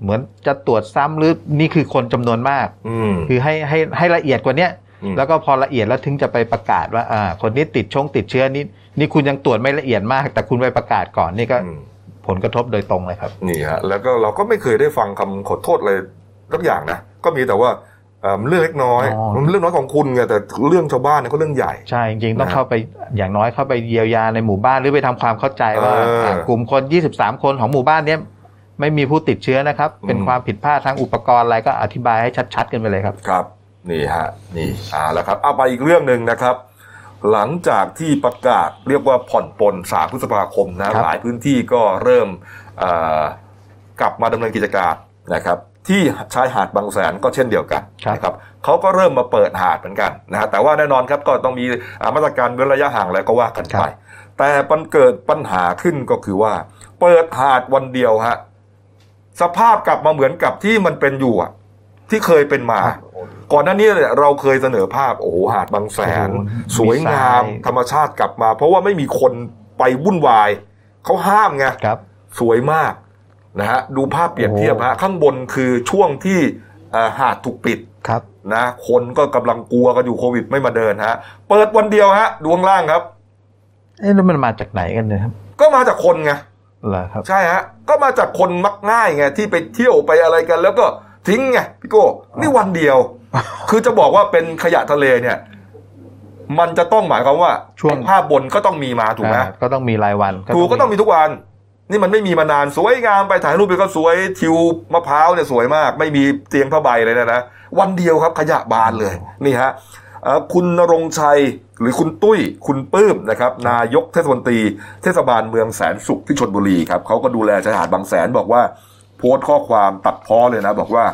เหมือนจะตรวจซ้ำหรือนี่คือคนจำนวนมาก อืมคือให้ให้ให้ละเอียดกว่าเนี้ยอืมแล้วก็พอละเอียดแล้วถึงจะไปประกาศว่าอ่าคนนี้ติดชงติดเชื้อนี่นี่คุณยังตรวจไม่ละเอียดมาก แต่คุณไปประกาศก่อนนี่ก็อืมผลกระทบโดยตรงเลยครับนี่ฮะแล้วก็เราก็ไม่เคยได้ฟังคำขอโทษอะไรสักอย่างนะก็มีแต่ว่า เอ่อเรื่องเล็กน้อยอ๋อมันเรื่องน้อยของคุณไงแต่เรื่องชาวบ้านเนี่ยก็เรื่องใหญ่ใช่จริงๆต้องนะฮะเข้าไปอย่างน้อยเข้าไปเยียวยาในหมู่บ้านหรือไปทำความเข้าใจว่าเอออ่ากลุ่มคน 23 คนของหมู่บ้านเนี้ยไม่มีผู้ติดเชื้อนะครับ เป็นอืมความผิดพลาดทางอุปกรณ์อะไรก็อธิบายให้ชัดๆกันไปเลยครับครับ นี่ฮะนี่อ่าแล้วครับเอาไปอีกเรื่องหนึ่งนะครับ หลังจากที่ประกาศเรียกว่าผ่อนปลนสามพฤษภาคมนะครับหลายพื้นที่ก็เริ่มเอ่อกลับมาดำเนินกิจการนะครับ ที่ชายหาดบางแสนก็เช่นเดียวกันครับนะครับเขาก็เริ่มมาเปิดหาดเหมือนกันนะฮะแต่ว่าแน่นอนครับก็ต้องมีอ่ามาตรการเว้นระยะห่างอะไรก็ว่ากันไป แต่มันเกิดปัญหาขึ้นก็คือว่า เปิดหาดวันเดียวฮะสภาพกลับมาเหมือนกับที่มันเป็นอยู่อะที่เคยเป็นมา ก่อนหน้านี้เนี่ยเราเคยเสนอภาพโอ้โหหาดบางแสนโอ้โหสวยงามดีไซน์ธรรมชาติกลับมา เพราะว่าไม่มีคนไปวุ่นวายเขาห้ามไงครับสวยมาก นะฮะดูภาพเปรียบเทียบฮะข้างบนคือช่วงที่เอ่อหาดถูกปิดครับนะคนก็กำลังกลัวกันอยู่โควิดไม่มาเดินฮะ เปิดวันเดียวฮะดวงล่างครับเอ๊ะแล้วมันมาจากไหนกันเนี่ยครับ ก็มาจากคนไงเหรอครับ ใช่ฮะ ก็มาจากคนมักง่ายไงที่ไปเที่ยวไปอะไรกัน แล้วก็ทิ้งไงพี่โก้นี่วันเดียว คือจะบอกว่าเป็นขยะทะเลเนี่ย มันจะต้องหมายความว่าช่วงภาพบนก็ต้องมีมาถูกไหมอ่าก็ต้องมีรายวันถูกก็ต้องมีทุกวัน นี่มันไม่มีมานานสวยงามไปถ่ายรูปไปก็สวยทิวมะพร้าวเนี่ยสวยมาก ไม่มีเตียงผ้าใบเลยนะนะวันเดียวครับขยะบานเลยนี่ฮะคุณนรงชัยหรือคุณตุ้ยคุณปื้มนะครับนายกเทศมนตรี เทศบาลเมืองแสนสุขที่ชนบุรีครับเขาก็ดูแลชายหาดบางแสนบอกว่า โพสต์ข้อความตัดพ้อเลยนะ บอกว่า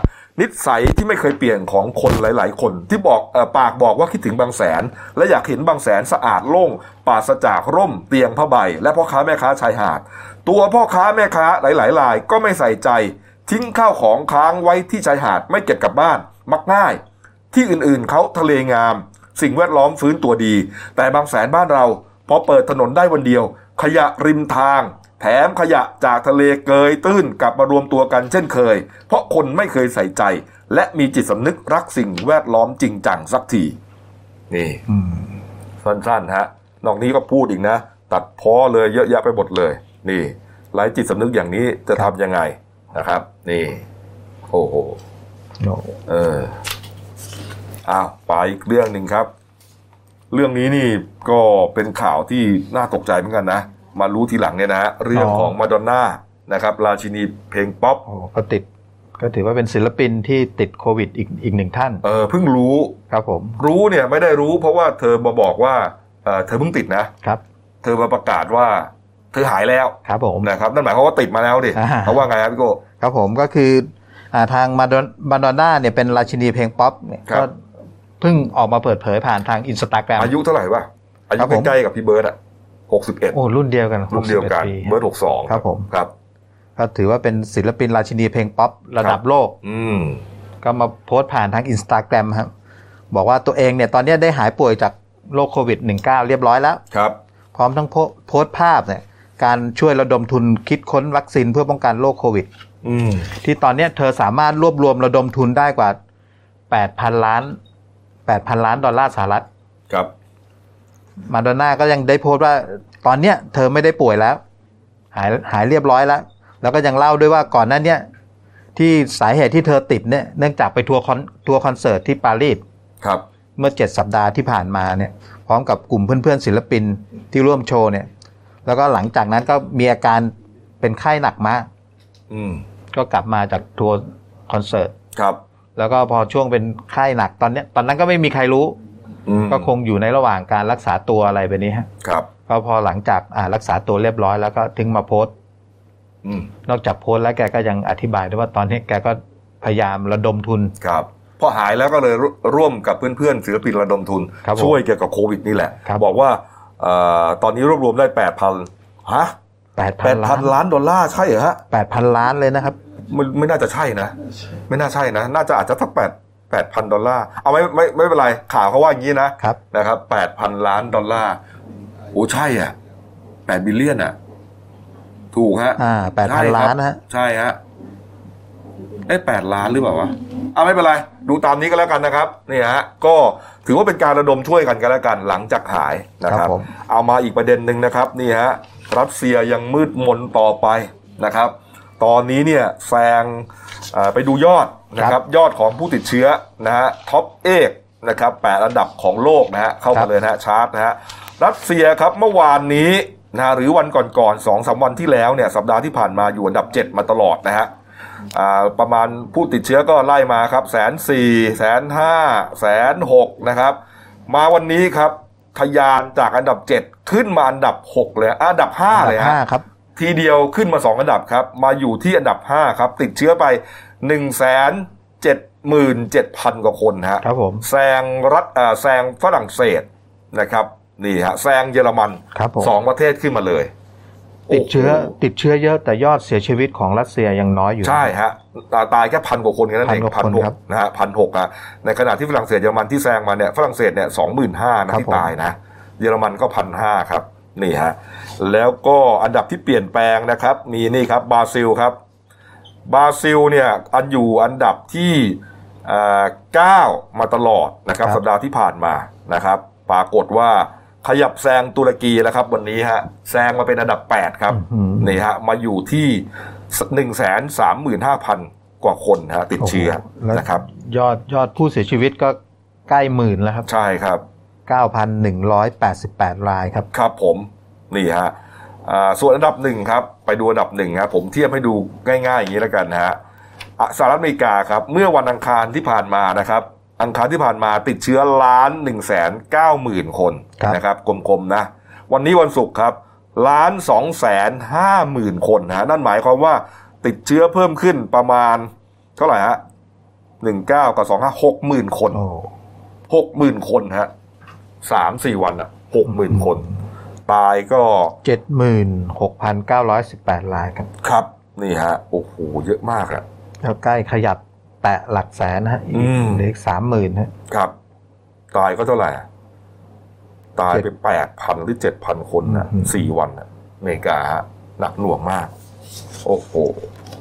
นิสัยที่ไม่เคยเปลี่ยนของคนหลาย ๆ คน ที่บอกอปากบอกว่าคิดถึงบางแสน และอยากเห็นบางแสนสะอาดโล่งปราศจากร่มเตียงผ้าใบ และพ่อค้าแม่ค้าชายหาด ตัวพ่อค้าแม่ค้าหลายๆรายก็ไม่ใส่ใจ ทิ้งข้าวของค้างไว้ที่ชายหาดไม่เก็บกลับบ้าน มักง่าย ที่อื่นๆเขาทะเลงาม สิ่งแวดล้อมฟื้นตัวดี แต่บางแสนบ้านเราพอเปิดถนนได้วันเดียว ขยะริมทาง แถมขยะจากทะเลเกยตื้นกลับมารวมตัวกันเช่นเคย เพราะคนไม่เคยใส่ใจ และมีจิตสำนึกรักสิ่งแวดล้อมจริงจังสักทีนี่อืมสั้นๆฮะนอกนี้ก็พูดอีกนะ ตัดพ้อเลยเยอะแยะไปหมดเลย นี่ไร้จิตสำนึกอย่างนี้จะทำยังไงนะครับ นี่ โอ้โหโอ้เอออ้าวไปอีกเรื่องหนึ่งครับ เรื่องนี้นี่ก็เป็นข่าวที่น่าตกใจเหมือนกันนะ มารู้ทีหลังเนี่ยนะฮะเรื่องของมาดอนน่านะครับ ราชินีเพลงป๊อปโหก็ติดก็ถือว่าเป็นศิลปินที่ติดโควิดอีกอีกหนึ่งท่าน เออเพิ่งรู้ครับผม รู้เนี่ยไม่ได้รู้ เพราะว่าเธอมาบอกว่าเออเธอเพิ่งติดนะครับ เธอมาประกาศว่า เธอหายแล้วครับผมนะครับนั่นหมายความว่าติดมาแล้วดิอ่าเขาว่าไงครับพี่โก้ครับผมก็คืออ่าทางมาดอนมาดอนน่าเนี่ยเป็นราชินีเพลงป๊อปเนี่ยครับก็เพิ่งออกมาเปิดเผยผ่านทางอินสตาแกรมอายุเท่าไหร่วะอ่าครับผมใกล้ๆกับพี่เบิร์ดอะหกสิบเอ็ดโอ้รุ่นเดียวกันรุ่นเดียวกัน61ปีเบิร์ดหกสองครับผมครับก็ถือว่าเป็นศิลปินราชินีเพลงป๊อประดับโลก อืมก็มาโพสต์ผ่านทางอินสตาแกรมครับ บอกว่าตัวเองเนี่ยตอนนี้ได้หายป่วยจากโรคโควิด -19 เรียบร้อยแล้วครับ พร้อมทั้งโพโพสต์ภาพเนี่ย การช่วยระดมทุนคิดค้นวัคซีนเพื่อป้องกันโรคโควิดอืมที่ตอนเนี้ยเธอสามารถรวบรวมระดมทุนได้กว่า 8,000 ล้าน 8,000 ล้านดอลลาร์สหรัฐ ครับ มาดอนน่าก็ยังได้โพสต์ว่า ตอนเนี้ยเธอไม่ได้ป่วยแล้ว หายหายเรียบร้อยแล้ว แล้วก็ยังเล่าด้วยว่าก่อนนั้นเนี่ยที่สาเหตุที่เธอติดเนี่ยเนื่องจากไปทัวร์คอนทัวร์คอนเสิร์ตที่ปารีสครับ เมื่อเจ็ดสัปดาห์ที่ผ่านมาเนี่ย พร้อมกับกลุ่มเพื่อนๆศิลปินที่ร่วมโชว์เนี่ย แล้วก็หลังจากนั้นก็มีอาการเป็นไข้หนักมากอืมก็กลับมาจากทัวร์คอนเสิร์ตครับ แล้วก็พอช่วงเป็นไข้หนักตอนเนี้ยตอนนั้นก็ไม่มีใครรู้ อืมก็คงอยู่ในระหว่างการรักษาตัวอะไรแบบนี้ฮะครับ ก็พอหลังจากอ่ารักษาตัวเรียบร้อยแล้วก็ถึงมาโพสต์ อืมนอกจากโพสต์แล้วแกก็ยังอธิบายด้วยว่าตอนนี้แกก็พยายามระดมทุน ครับพอหายแล้วก็เลยร่วร่วมกับเพื่อนๆศิลปินระดมทุน ครับผมช่วยเกี่ยวกับโควิดนี่แหละครับบอกว่าเอ่อ ตอนนี้รวบรวมได้แปดพันฮะแปดแปพันล้านพันล้านดอลลาร์ใช่เหรอฮะแปดพันล้านเลยนะครับมันไม่น่าจะใช่นะ ไม่น่าใช่นะ น่าจะอาจจะสักแปดแปดพันดอลลาร์เอาไม่ไม่ไม่เป็นไรข่าวเขาว่าอย่างนี้นะครับนะครับแปดพันล้านดอลลาร์โอ้ใช่อะแปด billion อะ ถูกฮะอ่าแปดพันใช่ครับล้านนะฮะใช่ฮะ เอ้แปดล้านหรือเปล่าวะเอาไม่เป็นไร ดูตามนี้ก็แล้วกันนะครับนี่ฮะก็ถือว่าเป็นการระดมช่วยกันกันแล้วกันหลังจากหายนะครับครับผมเอามาอีกประเด็นหนึ่งนะครับนี่ฮะรัสเซียยังมืดมนต่อไปนะครับ ตอนนี้เนี่ยแซงเอ่อไปดูยอดนะครับยอดของผู้ติดเชื้อนะฮะท็อปเอกนะครับแปดอันดับของโลกนะฮะเข้าครัมาบเลยนะฮะชาร์ตนะฮะรัสเซียครับเมื่อวานนี้นะฮะหรือวันก่อนๆสองสามวันที่แล้วเนี่ยสัปดาห์ที่ผ่านมาอยู่อันดับ 7 มาตลอดนะฮะอ่า ประมาณผู้ติดเชื้อก็ไล่มาครับแสนสี่แสนห้าแสนหกนะครับ มาวันนี้ครับทะยานจากอันดับ 7 ขึ้นมาอันดับ 6 เลยอะอันดับ 5 เลยอันดับห้าฮะครับ ทีเดียวขึ้นมา 2 อันดับครับ มาอยู่ที่อันดับ 5 ครับ ติดเชื้อไป 1 7 7 0 0 0 กว่าคนฮะครับผมแซงรัฐเอ่อแซงฝรั่งเศสนะครับนี่ฮะแซงเยอรมันครับผมสองประเทศขึ้นมาเลย ติดเชื้อโโหติดเชื้อเยอะแต่ยอดเสียชีวิตของรัสเซียยังน้อยอยู่ ใช่ฮะตาตายแค่พันกว่าคนแค่นั้นเองพัพันนกหว่ากคนครับนะฮะพันหกอะในขณะที่ฝรั่งเศสเยอรมันที่แซงมาเนี่ยฝรั่งเศสเนี่ยสองหมื่นห้านะครับที่ผมตายนะ เยอรมันก็พันห้าครับนี่ฮะแล้วก็อันดับที่เปลี่ยนแปลงนะครับ มีนี่ครับบราซิลครับบราซิลเนี่ยอันอยู่อันดับที่เอ่อเก้ามาตลอดนะครับครับสัปดาห์ที่ผ่านมานะครับ ปรากฏว่า ขยับแซงตุรกีแล้วครับ วันนี้ฮะแซงมาเป็นอันดับ 8 ครับอื้อหือนี่ฮะมาอยู่ที่หนึ่งแสนสามหมื่นห้าพันกว่าคนฮะติดเชื้อโโหแล้วนะครับ ยอดยอดผู้เสียชีวิตก็ใกล้หมื่นแล้วครับ ใช่ครับ 9,188 รายครับ ครับผมนี่ฮะอ่าส่วนอันดับหนึ่งครับ ไปดูอันดับหนึ่งครับผมเทียบให้ดูง่ายๆอย่างนี้แล้วกันนะฮะอะสหรัฐอเมริกาครับ เมื่อวันอังคารที่ผ่านมานะครับ อังคารที่ผ่านมาติดเชื้อล้านหนึ่งแสนเก้าหมื่นคนครับนะครับกลมๆนะ วันนี้วันศุกร์ครับล้านสองแสนห้าหมื่นคนนะฮะนั่นหมายความว่าติดเชื้อเพิ่มขึ้นประมาณ เท่าไหร่ฮะหนึ่งเก้ากับสองห้าหกหมื่นคนโอ้หกหมื่นคนฮะสามสี่วันอะหกหมื่นคน ตายก็76,918รายครับ ครับ นี่ฮะ โอ้โห เยอะมากอะแล้วใกล้ขยับ แตะหลักแสนนะฮะอืมเหลืออีกสามหมื่นฮะครับ ตายก็เท่าไหร่อะตายไปเจ็ดแปดพันหรือเจ็ดพันคนนะอืมสี่วันอะอเมริกาฮะหนักหน่วงมาก โอ้โห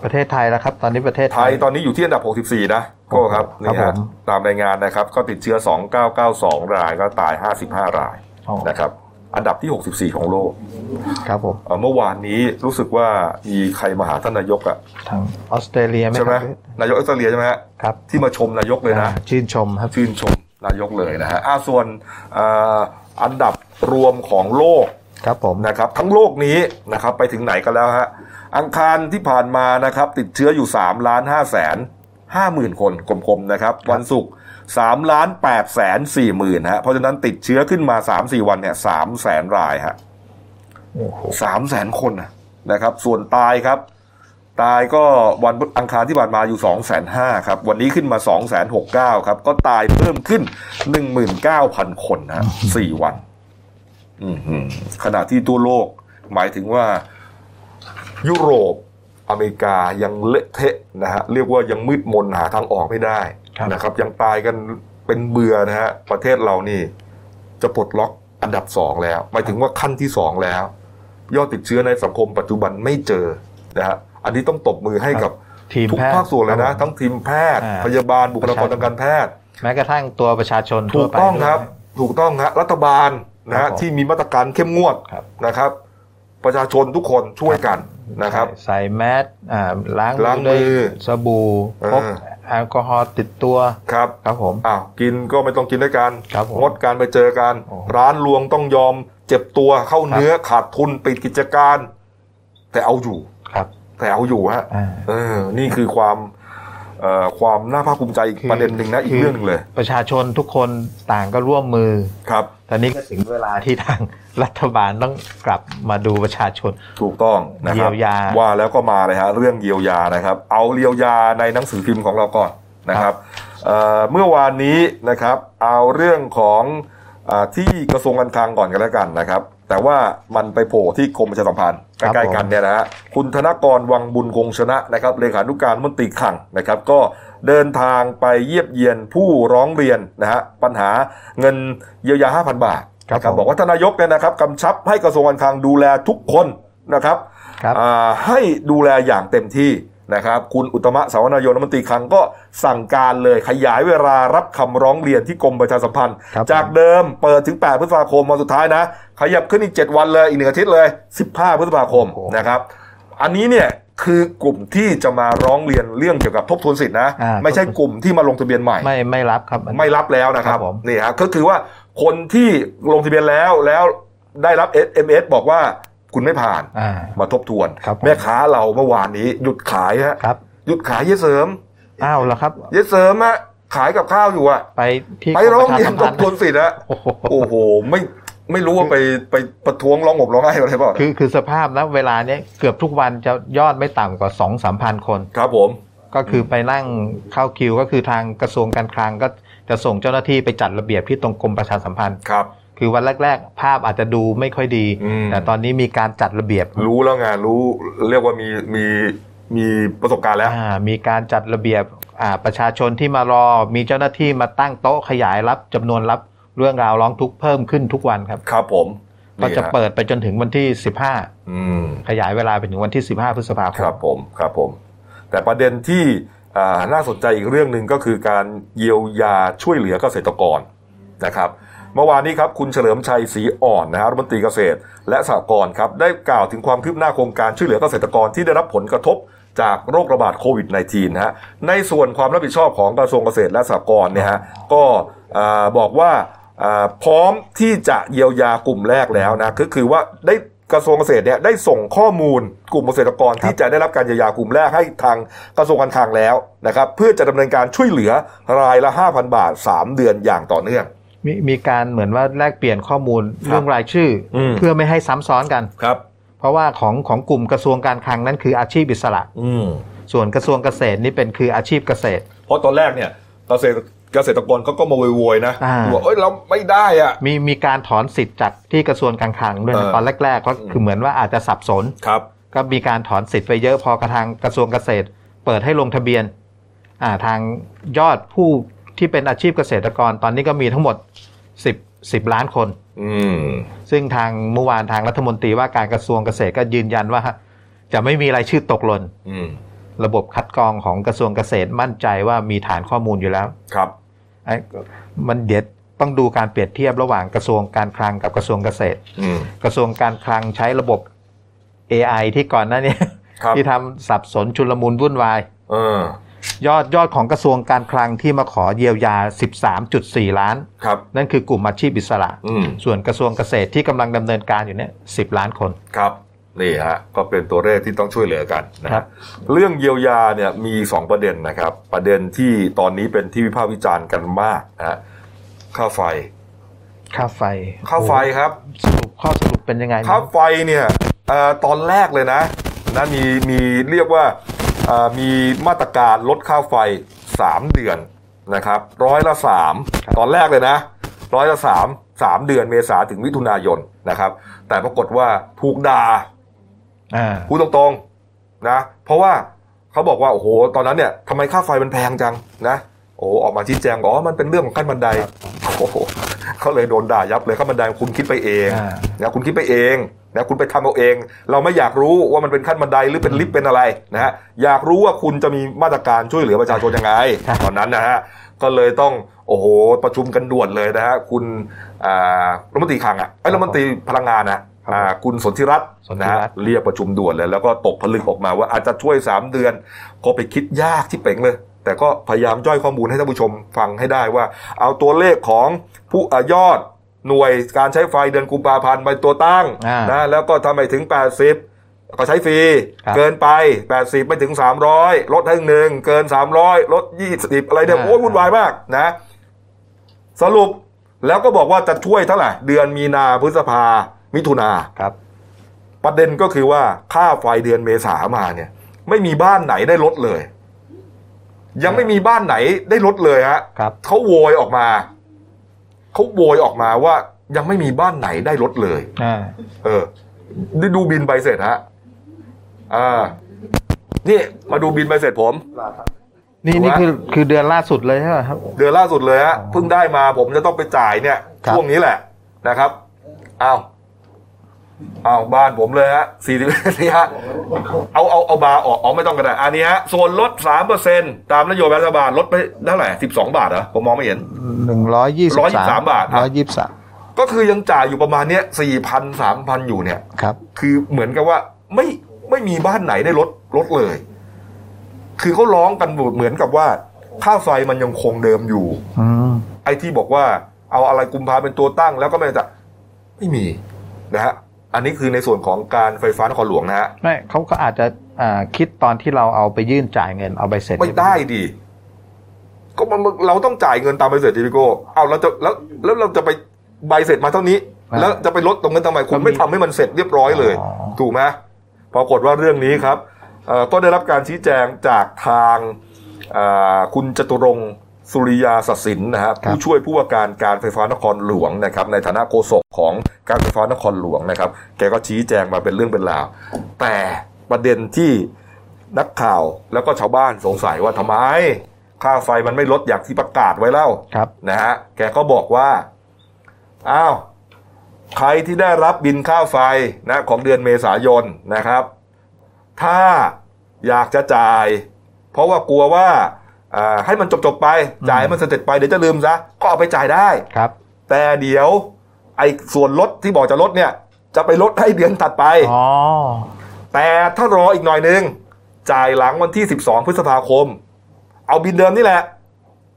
ประเทศไทยแล้วครับ ตอนนี้ประเทศไทยตอนนี้อยู่ที่อันดับ 64 นะก็ครับครับนี่ผฮะมตามรายงานนะครับ ก็ติดเชื้อ 2992 รายก็ตาย 55 รายอ๋อนะครับ อันดับที่ 64 ของโลกครับผมเอ่อเมื่อวานนี้รู้สึกว่ามีใครมาหาท่านนายกอะทางออสเตรเลียไหมใช่ไหมครับนายกออสเตรเลียใช่ไหมฮะครับที่มาชมนายกเลยนะอ่าชื่นชมครับชื่นชมนายกเลยนะฮะอ่าส่วนเอ่ออันดับรวมของโลกครับผมนะครับ ทั้งโลกนี้นะครับไปถึงไหนกันแล้วฮะอังคารที่ผ่านมานะครับ ติดเชื้ออยู่3ล้าน5แสน5หมื่นคนกลมๆนะครับ วันศุกร์ 3ล้าน8แสน4หมื่นฮะเพราะฉะนั้นติดเชื้อขึ้นมา 3-4 วันเนี่ย3แสนรายฮะโอ้โหสามแสนคนนะนะครับ ส่วนตายครับ ตายก็วันอังคารที่ผ่านมาอยู่สองแสนห้าครับ วันนี้ขึ้นมาสองแสนหกเก้าครับ ก็ตายเพิ่มขึ้นหนึ่งหมื่นเก้าพันคนนะสี่วันอือหือขณะที่ทั่วโลก หมายถึงว่า ยุโรปอเมริกายังเละเทะนะฮะเรียกว่ายังมืดมนหาทางออกไม่ได้ครับ นะครับ ยังตายกันเป็นเบื่อนะฮะประเทศเรานี่ จะปลดล็อกอันดับสองแล้วหมายถึงว่าขั้นที่สองแล้ว ยอดติดเชื้อในสังคมปัจจุบันไม่เจอนะฮะอันนี้ต้องตบมือให้กับทีมทุกแพทย์ภาคส่วนเลยนะครับผมทั้งทีมแพทย์อ่าพยาบาลบุคลากรทางการแพทย์ แม้กระทั่งตัวประชาชนถูทั่วกไปต้องด้วยครับ ถูกต้องครับรัฐบาลนะครัฮะบผมที่มีมาตรการเข้มงวดครับนะครับ ประชาชนทุกคนช่วยกันนะครับ ใส่แมสอ่าล้างล้างมือด้วยสบู่เออพก แอลกอฮอล์ติดตัวครับครับผมอ้าวกินก็ไม่ต้องกินด้วยกันครับผมงดการไปเจอกันโอ้ร้านรวงต้องยอม เจ็บตัวเข้าเนื้อขาดทุนปิดกิจการ แต่เอาอยู่ครับ แต่เอาอยู่ฮะอ่าเออ นี่คือความเอ่อ ความน่าภาคภูมิใจอีกคือประเด็นหนึ่งนะอีกเรื่องหนึงเลย ประชาชนทุกคนต่างก็ร่วมมือครับ ตอนนี้ก็ถึงเวลาที่ทางรัฐบาลต้องกลับมาดูประชาชน ถูกต้องนะครับเยียวยาว่าแล้วก็มาเลยฮะเรื่องเยียวยานะครับ เอาเยียวยาในหนังสือพิมพ์ของเราก่อนนะครับเอ่อเมื่อวานนี้นะครับ เอาเรื่องของอาที่กระทรวงการคลังก่อนกันแล้วกันนะครับ แต่ว่ามันไปโผล่ที่กรมประชาสัมพันธ์ใกครับล้ผมๆกันเนี่ยนะฮะคุณธนกรวังบุญคงชนะนะครับเลขานุการมนตรีคลังนะครับ ก็เดินทางไปเยียบเยียนผู้ร้องเรียนนะฮะปัญหาเงินเยียวยา 5,000 บาทครับนะผมบอกว่าทานนายกเนี่ยนะครับกำชับให้กระทรวงการคลังดูแลทุกคนนะครับครับอ่าให้ดูแลอย่างเต็มที่ นะครับคุณอุตมะสาวนายนรัฐมนตรีคลังก็สั่งการเลยขยายเวลารับคำร้องเรียนที่กรมประชาสัมพันธ์ครับจากเดิมเปิดถึง 8 พฤษภาคมวันสุดท้ายนะ ขยับขึ้นอีก 7 วันเลยอีกหนึ่งอาทิตย์เลย 15 พฤษภาคมโอ้โหนะครับ อันนี้เนี่ยคือกลุ่มที่จะมาร้องเรียนเรื่องเกี่ยวกับทบทวนสิทธินะอ่าไม่ใช่กลุ่มที่มาลงทะเบียนใหม่ ไม่ไม่รับครับ ไม่รับแล้วนะครับครับผมนี่ฮะก็คือว่าคนที่ลงทะเบียนแล้วแล้วได้รับ SMS บอกว่า คุณไม่ผ่านอ่ามาทบทวนครับผมแม่ค้าเราเมื่อวานนี้หยุดขายฮะครับหยุดขายเยเสริมอ้าวแล้วครับ เยเสริมฮะขายกับข้าวอยู่อะไปที่ไปร้องเรียนกทมบทวนสิทธิ์ฮะโอ้โหโอ้โหไม่ไม่รู้ว่าไปไปประท้วงร้องห่มร้องไห้อะไรเปล่าคือคือสภาพนะเวลาเนี้ยเกือบทุกวันจะยอดไม่ต่ำกว่าสองสามพันคน ครับผม ก็คือไปนั่งเข้าคิวก็คือทางกระทรวงการคลังก็จะส่งเจ้าหน้าที่ไปจัดระเบียบที่ตรงกรมประชาสัมพันธ์ครับ คือวันแรก ๆ ภาพอาจจะดูไม่ค่อยดีอืมแต่ตอนนี้มีการจัดระเบียบ รู้แล้วไงรู้เรียกว่ามีมีมีประสบการณ์แล้วอ่ามีการจัดระเบียบอ่าประชาชนที่มารอ มีเจ้าหน้าที่มาตั้งโต๊ะขยายรับจำนวนรับเรื่องราวร้องทุกข์เพิ่มขึ้นทุกวันครับ ครับผมก็จะนี่ฮเปิดไปจนถึงวันที่อืม15ขยายเวลาไปถึงวันที่15พฤษภาคครัมบผมครับผม แต่ประเด็นที่อ่าน่าสนใจอีกเรื่องหนึ่งก็คือการเยียวยาช่วยเหลือเกษตรกรนะครับ เมื่อวานนี้ครับคุณเฉลิมชัยศรีอ่อนนะฮะรัฐมนตรีเกษตร และสหกรณ์ครับได้กล่าวถึงความคืบหน้าโครงการช่วยเหลือเกษตรกรที่ได้รับผลกระทบจากโรคระบาดโควิด -19 นะฮะในส่วนความรับผิดชอบของกระทรวงเกษตรและสหกรณ์เนี่ยฮะก็บอกว่าพร้อมที่จะเยียวยากลุ่มแรกแล้วนะก็คือว่าได้กระทรวงเกษตรเนี่ยได้ส่งข้อมูลกลุ่มเกษตรกรที่จะได้รับการเยียวยากลุ่มแรกให้ทางกระทรวงการคลังแล้วนะครับเพื่อจะดำเนินการช่วยเหลือรายละ 5,000 บาท 3 เดือนอย่างต่อเนื่อง มีมีการเหมือนว่าแลกเปลี่ยนข้อมูลครับเรื่องรายชื่ออมเพื่อไม่ให้ซ้ำซ้อนกันครับ เพราะว่าของของกลุ่มกระทรวงการคลังนั้นคืออาชีพอิสระอืมส่วนกระทรวงเกษตรนี่เป็นคืออาชีพเกษตร เพราะตอนแรกเนี่ยเกษตรเกษตรกรเขาก็มาโวยๆนะอ่าบอกเอ้ยเราไม่ได้อะมีมีการถอนสิทธิ์จากที่กระทรวงการคลังด้วยนะเออตอนแรกๆก็คือเหมือนว่าอาจจะสับสนครับ ก็มีการถอนสิทธิ์ไปเยอะพอกระทางกระทรวงเกษตร เปิดให้ลงทะเบียนอ่าทางยอดผู้ ที่เป็นอาชีพเกษตรกรตอนนี้ก็มีทั้งหมด 10 10 ล้านคน อืมซึ่งทางเมื่อวานทางรัฐมนตรีว่าการกระทรวงเกษตรก็ยืนยันว่า จะไม่มีรายชื่อตกหล่นอืมระบบคัดกรองของกระทรวงเกษตรมั่นใจว่ามีฐานข้อมูลอยู่แล้วครับไอ้มันเดี๋ยวต้องดูการเปรียบเทียบระหว่างกระทรวงการคลังกับกระทรวงเกษตร อืม กระทรวงการคลังใช้ระบบ AI ที่ก่อนหน้านี้ ครับ ที่ทำสับสนชุลมุนวุ่นวาย เออ ยอดยอดของกระทรวงการคลังที่มาขอเยียวยา 13.4 ล้าน ครับ นั่นคือกลุ่มอาชีพอิสระอืมส่วนกระทรวงเกษตรที่กำลังดำเนินการอยู่เนี่ย 10 ล้านคน ครับ นี่ฮะ ก็เป็นตัวเลขที่ต้องช่วยเหลือกันนะคครัรับบเรื่องเยียวยาเนี่ยมีสองประเด็นนะครับ ประเด็นที่ตอนนี้เป็นที่วิพากษ์วิจารณ์กันมากนะฮะ ค่าไฟ ค่าไฟ ค่าไฟครับ สรุปข้อสรุปเป็นยังไงนะค่าไฟเนี่ยเอ่อตอนแรกเลยนะนะมีมีเรียกว่าเอ่อ มีมาตรการลดค่าไฟ 3 เดือนนะครับร้อยละสามตอนแรกเลยนะ ร้อยละสามสามเดือนเมษาถึงมิถุนายนนะครับ แต่ปรากฏว่าถูกด่าอ่าพูดตรงๆนะ เพราะว่าเขาบอกว่า โอ้โห ตอนนั้นเนี่ยทำไมค่าไฟมันแพงจังนะโอ้ออกมาชี้แจงบอกอ๋อมันเป็นเรื่องของขั้นบันไดโอ้โหเขาเลยโดนด่ายับเลยขั้นบันไดคุณคิดไปเองอ่านะคุณคิดไปเอง นะคุณไปทำเอาเอง เราไม่อยากรู้ว่ามันเป็นขั้นบันไดหรือเป็นลิฟต์เป็นอะไรนะฮะอยากรู้ว่าคุณจะมีมาตรการช่วยเหลือประชาชนยังไงครับตอนนั้นนะฮะก็เลยต้องโอ้โหประชุมกันด่วนเลยนะฮะคุณอ่ารัฐมนตรีคลังอะไอ้ยรัฐมนตรีพลังงานนะอ่าคุณสนธิรัตน์สนธินะฮะรัตน์เรียกประชุมด่วนเลย แล้วก็ตกผลึกออกมาว่าอาจจะช่วย 3 เดือน ก็ไปคิดยากที่เป่งเลย แต่ก็พยายามย่อยข้อมูลให้ท่านผู้ชมฟังให้ได้ว่า เอาตัวเลขของผู้อ่ายอด หน่วยการใช้ไฟเดือนกุมภาพันธ์ไปตัวตั้งอ่านนะแล้วก็ทำไปถึง 80 ก็ใช้ฟรีครับเกินไป 80 ไม่ถึง 300 ลดให้หนึ่งเกิน 300 ลด 20 อะไรเนี่ยอ่าโอ้ยวุ่นวายมากนะ สรุปแล้วก็บอกว่าจะช่วยเท่าไหร่ เดือนมีนาพฤษภา มิถุนาครับ ประเด็นก็คือว่าค่าไฟเดือนเมษามาเนี่ย ไม่มีบ้านไหนได้ลดเลย ยังไม่มีบ้านไหนได้ลดเลยฮะครับเขาโวยออกมา เขาโวยออกมาว่ายังไม่มีบ้านไหนได้ลดเลยอ่าเออได้ดูบินใบเสร็จฮะอ่า นี่มาดูบินใบเสร็จผม นี่ถูกไหมนี่คือคือเดือนล่าสุดเลยใช่ไหมครับ เดือนล่าสุดเลยฮะเพิ่งได้มาผมจะต้องไปจ่ายเนี่ยครับช่วงนี้แหละนะครับอ้าว อ้าวบ้านผมเลยฮะสี่สิบนี่ฮะเอาเอาเอาบาร์ออกอ๋อไม่ต้องกันนะอันนี้ฮะส่วนลดสามเปอร์เซ็นตามนโยบายรัฐบาลลดไปเท่าไหร่สิบสองบาทเหรอผมมองไม่เห็นหนึ่งร้อยยี่สิบสาม123บาทครับร้อยยี่สิบสามก็คือยังจ่ายอยู่ประมาณเนี้ยสี่พันสามพันอยู่เนี่ยครับ คือเหมือนกับว่าไม่ไม่มีบ้านไหนได้ลดลดเลย คือเขาร้องกันเหมือนกับว่าค่าไฟมันยังคงเดิมอยู่อืมไอ้ที่บอกว่า เอาอะไรกุมภาเป็นตัวตั้งแล้วก็ไม่จะไม่มีนะฮะ อันนี้คือในส่วนของการไฟฟ้านครหลวงนะฮะไม่เขาก็อาจจะอ่าคิดตอนที่เราเอาไปยื่นจ่ายเงินเอาไปเสร็จไม่ได้ดิก็มันเราต้องจ่ายเงินตามใบเสร็จดิพี่โก้เอาเราจะแล้วแล้วเราจะไปใบเสร็จมาเท่านี้ แล้วจะไปลดตรงนั้นทำไมคุณไม่ทำให้มันเสร็จเรียบร้อยเลยอ๋อถูกไหมปรากฏว่าเรื่องนี้ครับเอ่อก็ได้รับการชี้แจงจากทางเอ่อคุณจตุรงค์ สุริยาสสินนะฮะผู้ช่วยผู้ว่าการการไฟฟ้านครหลวงนะครับในฐานะโฆษกของการไฟฟ้านครหลวงนะครับ แกก็ชี้แจงมาเป็นเรื่องเป็นราว แต่ประเด็นที่นักข่าวแล้วก็ชาวบ้านสงสัยว่าทำไม ค่าไฟมันไม่ลดอย่างที่ประกาศไว้เล่าครับนะฮะแกก็บอกว่าอ้าวใครที่ได้รับบินค่าไฟนะของเดือนเมษายนนะครับ ถ้าอยากจะจ่าย เพราะว่ากลัวว่าอ่า ให้มันจบๆไปจ่ายให้มันเสร็จไปเดี๋ยวจะลืมซะก็เอาไปจ่ายได้ครับ แต่เดี๋ยวไอ้ส่วนลดที่บอกจะลดเนี่ย จะไปลดให้เดือนถัดไปอ๋อแต่ถ้ารออีกหน่อยนึงจ่ายหลังวันที่ 12 พฤษภาคม เอาบินเดิมนี่แหละ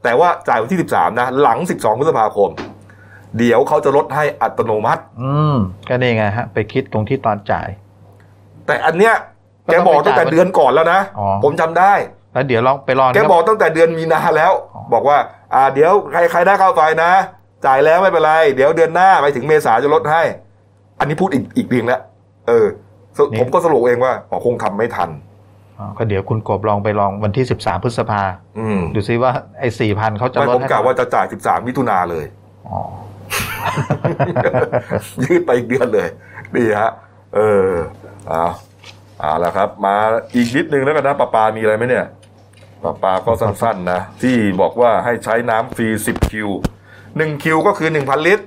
แต่ว่าจ่ายวันที่ 13 นะ หลัง 12 พฤษภาคม เดี๋ยวเขาจะลดให้อัตโนมัติ อืมก็นี่ไงฮะ ไปคิดตรงที่ตอนจ่าย แต่อันเนี้ยก็แกต้องบอกไปตั้งแต่จ่ายเดือนก่อนแล้วนะอ๋อผมจำได้ แล้วเดี๋ยวลองไปลองแกบอกตั้งแต่เดือนมีนาแล้ว บอกว่า อ่า เดี๋ยวใครใครได้ค่าไฟนะ จ่ายแล้วไม่เป็นไร เดี๋ยวเดือนหน้าไปถึงเมษาจะลดให้ อันนี้พูดอีกอีกเพียงแล้วเออสผมก็สรุปเองว่าอ๋อคงทำไม่ทันอ๋อก็เดี๋ยวคุณกบลองไปลองวันที่สิบสามพฤษภาอืมดูซิว่าไอ้สี่พันเขาจะไม่ลดผมให้กะว่าจะจ่าย 13 มิถุนาเลยอ๋อยืดไปอีกเดือนเลยดีฮะ เออเอาเอาละครับ มาอีกนิดนึงแล้วกันนะปาปามีอะไรไหมเนี่ย ปาปาก็สั้นๆนะ ที่บอกว่าให้ใช้น้ำฟรี10คิว1คิวก็คือ1,000ลิตร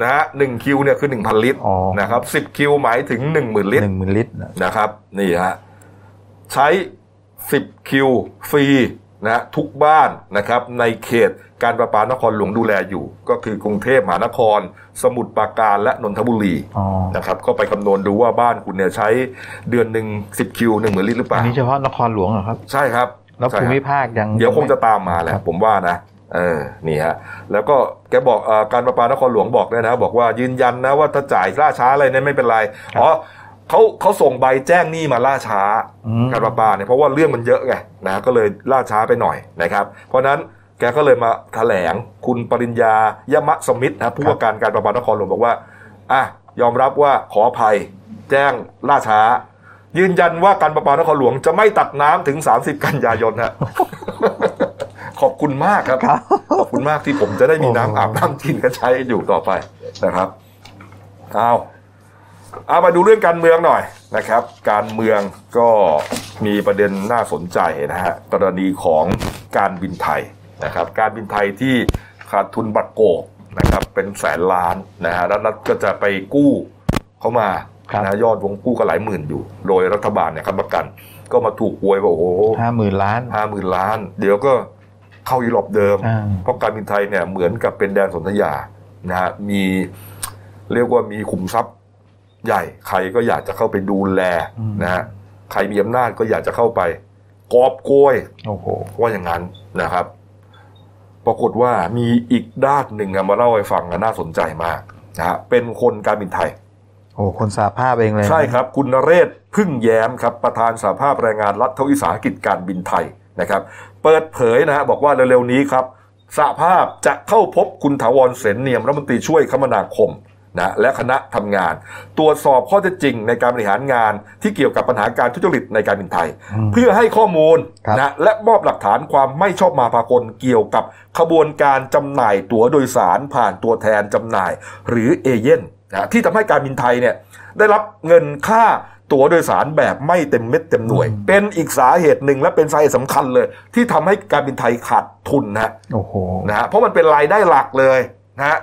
นะฮะหนึ่งคิวเนี่ยคือ1,000ลิตรอ๋อนะครับ10คิวหมายถึง10,000ลิตหรนึ่งหมื่นลิตรนะนะครับ นี่ฮะใช้10คิวฟรีนะฮะทุกบ้านนะครับในเขตการประปานครหลวงดูแลอยู่ ก็คือกรุงเทพมหานคร สมุทรปราการและนนทบุรีอ๋อนะครับก็ไปคำนวณดูว่าบ้านคุณเนี่ยใช้เดือนหนึ่ง10คิวหนึ่งหมื่นลิตรหรือเปอัล่านนี้เฉพาะนครหลวงเหรอครับ ใช่ครับแล้วใช่ภูครับมิภาคยังเดี๋ยวคงจะตามมาแหละครับผมว่านะเออนี่ฮะแล้วก็แกบอกเออการประปานครหลวงบอกด้วยนะ บอกว่ายืนยันนะว่าถ้าจ่ายล่าช้าอะไรเนี่ยไม่เป็นไรอ๋อเขาเขาส่งใบแจ้งหนี้มาล่าช้าอืมการประปาเนี่ยเพราะว่าเรื่องมันเยอะไงนะก็เลยล่าช้าไปหน่อยนะครับ เพราะฉะนั้น แกก็เลยมาแถลงคุณปริญญายมะสมิทธิ์นะผู้ว่าการการประปานครหลวงบอกว่าอะยอมรับว่าขออภัย แจ้งล่าช้า ยืนยันว่าการประปานครหลวงจะไม่ตัดน้ำถึง 30 กันยายนฮะขอบคุณมากครับครับ ขอบคุณมากที่ผมจะได้มีน้ำโอ้อาบน้ำกินกันใช้อยู่ต่อไปนะครับเอาเอามาดูเรื่องการเมืองหน่อยนะครับ การเมืองก็มีประเด็นน่าสนใจนะฮะกรณีของการบินไทย นะครับการบินไทยที่ขาดทุนบัตรโกกนะครับเป็นแสนล้านนะฮะแล้วนัดก็จะไปกู้เข้ามาครับนะยอดวงกู้ก็หลายหมื่นอยู่ โดยรัฐบาลเนี่ยค้ำประกัน ก็มาถูกอวยว่าโอ้โหห้าหมื่นล้านห้าหมื่นล้าน เดี๋ยวก็เข้ายุโรปเดิมอ่าเพราะการบินไทยเนี่ยเหมือนกับเป็นแดนสนธยานะฮะมีเรียกว่ามีขุมทรัพย์ใหญ่ใครก็อยากจะเข้าไปดูแลนะฮะใครมีอำนาจก็อยากจะเข้าไปกอบโกยโอ้โหว่าอย่างนั้นนะครับ ปรากฏว่ามีอีกด้านหนึ่งอะมาเล่าให้ฟังอะน่าสนใจมากนะฮะเป็นคนการบินไทยโอ้คนสาภาพเองเลยนะใช่ครับ คุณนเรศพึ่งแย้มครับ ประธานสหภาพแรงงานรัฐวิสาหกิจการบินไทยนะครับ เปิดเผยนะฮะบอกว่าเร็วๆนี้ครับสหภาพจะเข้าพบคุณถาวรเสนเนียมรัฐมนตรีช่วยคมนาคม นะและคณะทำงาน ตรวจสอบข้อเท็จจริงในการบริหารงานที่เกี่ยวกับปัญหาการทุจริตในการบินไทย เพื่อให้ข้อมูลครับนะและมอบหลักฐานความไม่ชอบมาพากลเกี่ยวกับขบวนการจำหน่ายตั๋วโดยสารผ่านตัวแทนจำหน่าย หรือเอเย่นนะที่ทำให้การบินไทยเนี่ยได้รับเงินค่าตั๋วโดยสารแบบไม่เต็มเม็ดเต็มหน่วย เป็นอีกสาเหตุหนึ่งและเป็นสาเหตุสำคัญเลย ที่ทำให้การบินไทยขาดทุนนะฮะโอ้โหนะฮะเพราะมันเป็นรายได้หลักเลยนะฮะ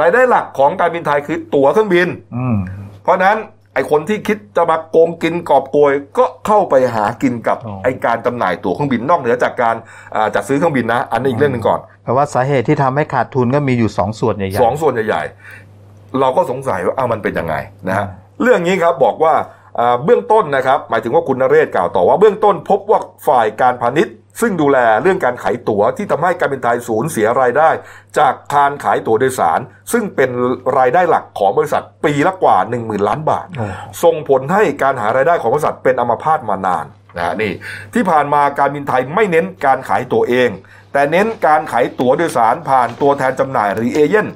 รายได้หลักของการบินไทยคือตั๋วเครื่องบินอืมเพราะฉะนั้นไอคนที่คิดจะมาโกงกินกอบโกยก็เข้าไปหากินกับอ๋อไอการจำหน่ายตั๋วเครื่องบินนอกเหนือจากการอ่าจัดซื้อเครื่องบินนะ อันนี้อีกเรื่องหนึ่งก่อนแปลว่าสาเหตุที่ทำให้ขาดทุนก็มีอยู่สองส่วนใหญ่ๆสองส่วนใหญ่ ๆ เราก็สงสัยว่าอ้าวมันเป็นยังไงนะฮะเรื่องนี้ครับบอกว่าอ่าเบื้องต้นนะครับ หมายถึงว่าคุณนเรศกล่าวต่อว่าเบื้องต้นพบว่าฝ่ายการพาณิชย์ ซึ่งดูแลเรื่องการขายตั๋วที่ทำให้การบินไทยสูญเสียรายได้ จากการขายตั๋วโดยสาร ซึ่งเป็นรายได้หลักของบริษัทปีละกว่า 1 0,000 ล้านบาทโอ้ส่งผลให้การหารายได้ของบริษัทเป็นอัมพาตมานานนะฮะนี่ที่ผ่านมาการบินไทยไม่เน้นการขายตั๋วเอง แต่เน้นการขายตั๋วโดยสารผ่านตัวแทนจำหน่ายหรือเอเย่น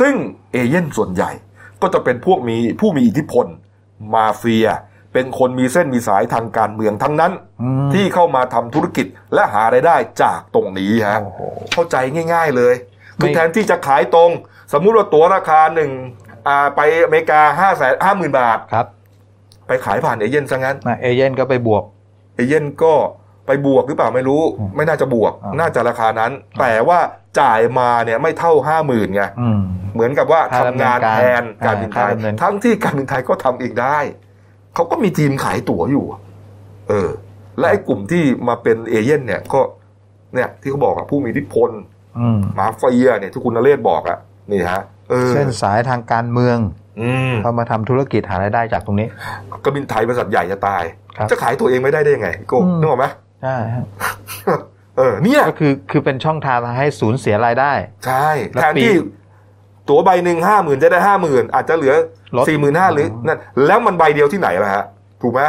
ซึ่งเอเย่นส่วนใหญ่ ก็จะเป็นพวกมีผู้มีอิทธิพล มาเฟีย เป็นคนมีเส้นมีสายทางการเมืองทั้งนั้นอืมที่เข้ามาทำธุรกิจและหารายได้จากตรงนี้ฮะโอ้โหเข้าใจง่าย ๆเลยไม่คือแทนที่จะขายตรง สมมุติว่าตั๋วราคาหนึ่งอ่าไปอเมริกาห้าแสนห้าหมื่นบาทครับ ไปขายผ่านเอเย่นซะงั้นนะเอเย่นก็ไปบวก เอเย่นก็ไปบวกหรือเปล่าไม่รู้อืมไม่น่าจะบวกอ่าน่าจะราคานั้น แต่ว่าจ่ายมาเนี่ยไม่เท่าห้าหมื่นไงอืมเหมือนกับว่าค่าทำดำเนินงานการแทนการบินไทยค่าดำเนินทั้งที่การบินไทยก็ทำเองได้ เขาก็มีทีมขายตั๋วอยู่ เออ และไอ้กลุ่มที่มาเป็นเอเย่นเนี่ยก็เนี่ย ที่เขาบอกอะผู้มีอิทธิพลอืมมาเฟียเนี่ยที่คุณนเรศบอกอะนี่ฮะเออเส้นสายทางการเมืองอืมเข้ามาทำธุรกิจหารายได้จากตรงนี้การบินไทยบริษัทใหญ่จะตายครับจะขายตัวเองไม่ได้ได้ยังไงโก็อืมนึกออกไหมใช่ฮะเออเนี่ยก็คือคือเป็นช่องทางให้สูญเสียรายได้ ใช่แล้วแทนปีที่ ตั๋วใบหนึ่งห้าหมื่นจะได้ห้าหมื่นอาจจะเหลือลดสี่หมื่นห้าหรือนั่นแล้วมันใบเดียวที่ไหนล่ะฮะถูกไหม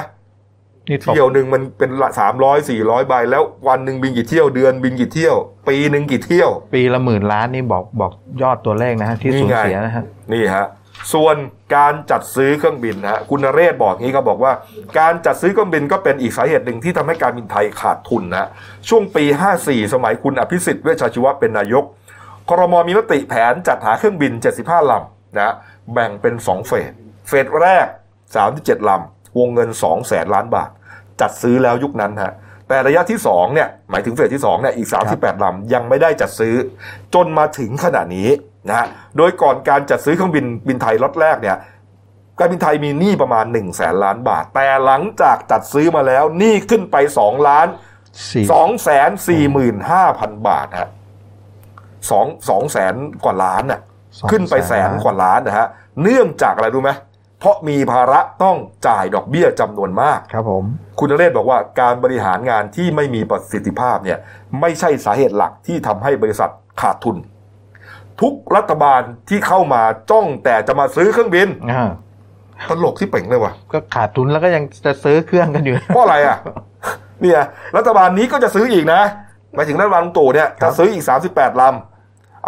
นี่ตกเที่ยวหนึ่งมันเป็นสามร้อยสี่ร้อยใบ แล้ววันหนึ่งบินกี่เที่ยวเดือนบินกี่เที่ยว ปีหนึ่งกี่เที่ยว ปีละหมื่นล้านนี่บอกบอกยอดตัวเลขนะฮะที่นี่สูญไงเสียนะฮะนี่ฮะส่วนการจัดซื้อเครื่องบินนะฮะคุณนเรศบอกงี้ก็บอกว่า การจัดซื้อเครื่องบินก็เป็นอีกสาเหตุหนึ่งที่ทำให้การบินไทยขาดทุนนะช่วงปี 54 สมัยคุณอภิสิทธิ์เวชชาชีวะเป็นนายก ครมมีมติแผนจัดหาเครื่องบิน 75 ลำนะแบ่งเป็น 2 เฟส เฟสแรก 37 ลำ วงเงิน 2 แสนล้านบาท จัดซื้อแล้วยุคนั้นฮะแต่ระยะที่2เนี่ยหมายถึงเฟสที่2เนี่ยอีก 38 ลำ ยังไม่ได้จัดซื้อ จนมาถึงขณะนี้นะฮะโดยก่อนการจัดซื้อเครื่องบินบินไทยล็อตแรกเนี่ยการบินไทยมีหนี้ประมาณ1นึ่งแสนล้านบาท แต่หลังจากจัดซื้อมาแล้วหนี้ขึ้นไป2ล้านสี่สองแสนสี่หมื่นห้าพันบาทฮะ สองสองแสนกว่าล้านน่ะสองขึ้นไปแสนกว่าล้านนะฮะเนื่องจากอะไรรู้ไหมเพราะมีภาระต้องจ่ายดอกเบี้ยจำนวนมากครับผมคุณนเรศบอกว่าการบริหารงานที่ไม่มีประสิทธิภาพเนี่ยไม่ใช่สาเหตุหลักที่ทำให้บริษัทขาดทุน ทุกรัฐบาลที่เข้ามาจ้องแต่จะมาซื้อเครื่องบินอ่าตลกที่เป่งเลยว่ะก็ขาดทุนแล้วก็ยังจะซื้อเครื่องกันอยู่เพราะอะไรอะเนี่ยรัฐบาลนี้ก็จะซื้ออีกนะหมายถึงรัฐบาลลุงตู่เนี่ยครัจะบซื้ออีก 38ลำ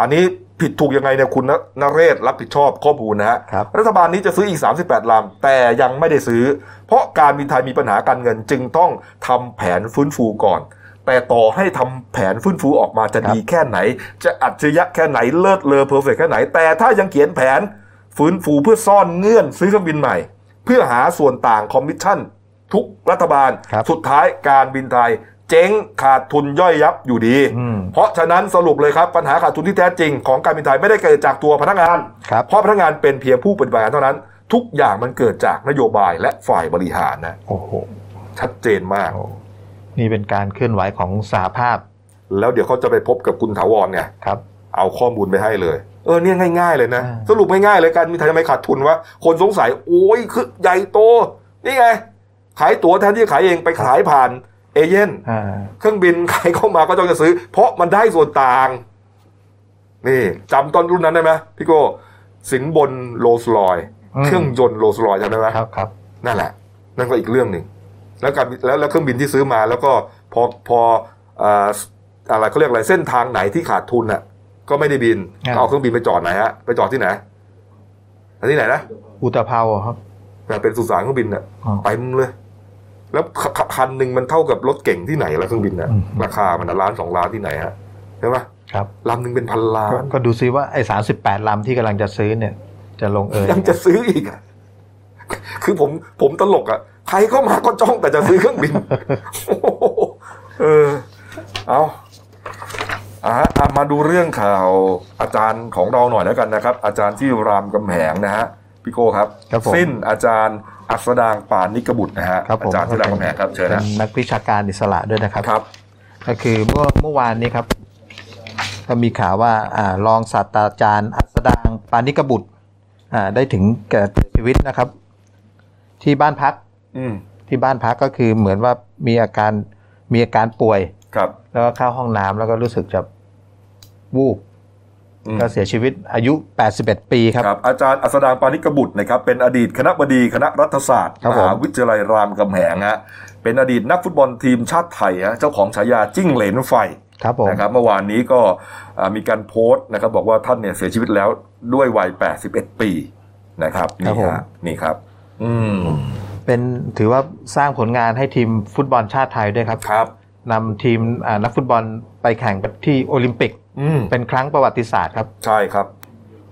อันนี้ผิดถูกยังไงเนี่ยคุณนนเรศรับผิดชอบข้อมูลนะฮะครับรัฐบาลนี้จะซื้ออีก 38 ลำ แต่ยังไม่ได้ซื้อ เพราะการบินไทยมีปัญหาการเงินจึงต้องทำแผนฟื้นฟูก่อน แต่ต่อให้ทำแผนฟื้นฟูออกมาจะครับดีแค่ไหน จะอัจฉริยะแค่ไหนเลิศเลอเพอร์เฟกแค่ไหน แต่ถ้ายังเขียนแผนฟื้นฟูเพื่อซ่อนเงื่อนซื้อเครื่องบินใหม่ เพื่อหาส่วนต่างคอมมิชชั่นทุกรัฐบาลครับสุดท้ายการบินไทย เจ๊งขาดทุนย่อยยับอยู่ดีอืมเพราะฉะนั้นสรุปเลยครับปัญหาขาดทุนที่แท้จริงของการบินไทยไม่ได้เกิดจากตัวพนักงานครับเพราะพนักงานเป็นเพียงผู้ปฏิบัติงานเท่านั้น ทุกอย่างมันเกิดจากนโยบายและฝ่ายบริหารนะโอ้โหชัดเจนมาก นี่เป็นการเคลื่อนไหวของสหภาพ แล้วเดี๋ยวเขาจะไปพบกับคุณถาวรไงครับ เอาข้อมูลไปให้เลยเออเนี่ยง่ายๆเลยนะอ่าสรุปง่ายๆเลยการมีไทยทำไมขาดทุนวะคนสงสัยโอ้ยคือใหญ่โต นี่ไง ขายตั๋วแทนที่จะขายเองไปขายผ่าน เอเย่นอ่าเครื่องบินใครเข้ามาก็ต้องจะซื้อ เพราะมันได้ส่วนต่าง นี่จำตอนรุ่นนั้นได้ไหมพี่โก้สินบนโรลส์รอยอืมเครื่องยนต์โรลส์รอยจำได้ไหมครับครับนั่นแหละ นั่นก็อีกเรื่องหนึ่งแล้วการแล้วแล้วเครื่องบินที่ซื้อมา แล้วก็พอพออ่าอะไรเขาเรียกอะไรเส้นทางไหนที่ขาดทุนอะ ก็ไม่ได้บินอ่าก็เอาเครื่องบินไปจอดไหนฮะไปจอดที่ไหนอันที่ไหนนะอุตภาวครับแต่เป็นสุสานเครื่องบินอะอ๋อเต็มเลย แล้วคคคันหนึ่งมันเท่ากับรถเก่งที่ไหนละเครื่องบินนะอืมราคามันล้านสองล้านที่ไหนฮะใช่ไหมครับลำหนึ่งเป็นพันล้าก็นก็ดูซิว่าไอ้สามสิบแปดลำที่กำลังจะซื้อเนี่ย จะลงเอยยังจะซื้ออีกอะคือผมผมตลกอะใครเข้ามาก็จ้องแต่จะซื้อเครื่องบินโอ้โหเออ เอาอะอะมาดูเรื่องข่าวอาจารย์ของเราหน่อยแล้วกันนะครับ อาจารย์ที่รามกำแหงนะฮะพี่โก้ครับครับผมสิ้นอาจารย์ อัสดางปานนิกบุตรนะฮะครับผมอาจารย์ที่รามกำแหงครับเชิญเป็นะนนักวิชาการอิสระด้วยนะครับครับ ก็คือเมื่อเมื่อวานนี้ครับ ก็มีข่าวว่าอ่ารองศาสตราจารย์ อัสดางปานิกบุตรอ่าได้ถึงแก่ชีวิตนะครับ ที่บ้านพักอืมที่บ้านพักก็คือเหมือนว่ามีอาการมีอาการป่วยครับ แล้วก็เข้าห้องน้ำแล้วก็รู้สึกจะวูบอืม ก็เสียชีวิตอายุ 81 ปีครับครับ อาจารย์อัสดางปานิกบุตรนะครับ เป็นอดีตคณะบดีคณะรัฐศาสตร์ครับมผมหาวิทยาลัยรามคำแหงฮะ เป็นอดีตนักฟุตบอลทีมชาติไทยฮะ เจ้าของฉายาจิ้งเหลนไฟครับผมนะครับ เมื่อวานนี้ก็อ่ามีการโพสต์นะครับ บอกว่าท่านเนี่ยเสียชีวิตแล้วด้วยวัย 81 ปีนะครับ นี่ฮะ นี่ครับ อืม เป็นถือว่าสร้างผลงานให้ทีมฟุตบอลชาติไทยด้วยครับ ครับนำทีมอ่านักฟุตบอลไปแข่งที่โอลิมปิกอืม เป็นครั้งประวัติศาสตร์ครับ ใช่ครับ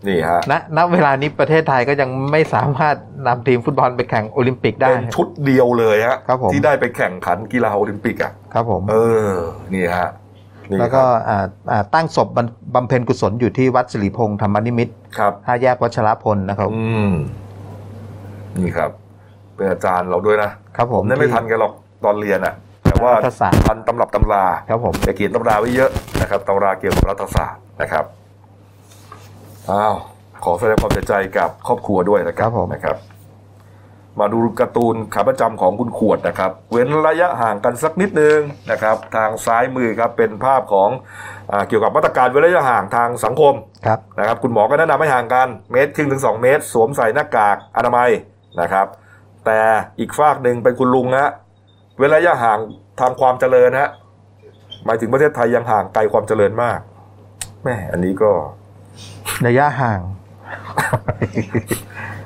นี่ฮะณณเวลานี้ประเทศไทยก็ยังไม่สามารถนำทีมฟุตบอลไปแข่งโอลิมปิกได้เป็นชุดเดียวเลยฮะครับผมที่ได้ไปแข่งขันกีฬาโอลิมปิกอะครับผมเออนี่ฮะนี่แล้วคก็รับอ่าอ่าตั้งศพบำบำเพ็ญกุศลอยู่ที่วัดสิริพงษ์ธรรมนิมิตรครับห้าแยกวัชรพลนะครับอืมนี่ครับ เป็นอาจารย์เราด้วยนะครับผมเนี่ยไม่ทันแกหรอกตอนเรียนอะ แต่ว่ารัฐศาสตร์ทันตำรับตำราครับผมแกเขียนตำราไว้เยอะนะครับตำราเกี่ยวกับรัฐศาสตร์นะครับอ้าวขอแสดงความเสียใจกับครอบครัวด้วยนะครับครับผมนะครับ มาดูการ์ตูนขาประจำของคุณขวดนะครับ เว้นระยะห่างกันสักนิดนึงนะครับ ทางซ้ายมือครับเป็นภาพของอาเกี่ยวกับมาตรการเว้นระยะห่างทางสังคมครับนะครับ คุณหมอก็แนะนำให้ห่างกันเมตรครึ่งถึงสองเมตร สวมใส่หน้ากากอนามัยนะครับ แต่อีกฝากหนึ่งเป็นคุณลุงฮะเว้นระยะห่าง ทางความเจริญฮะหมายถึงประเทศไทยยังห่างไกลความเจริญมากแม่อันนี้ก็ระยะห่าง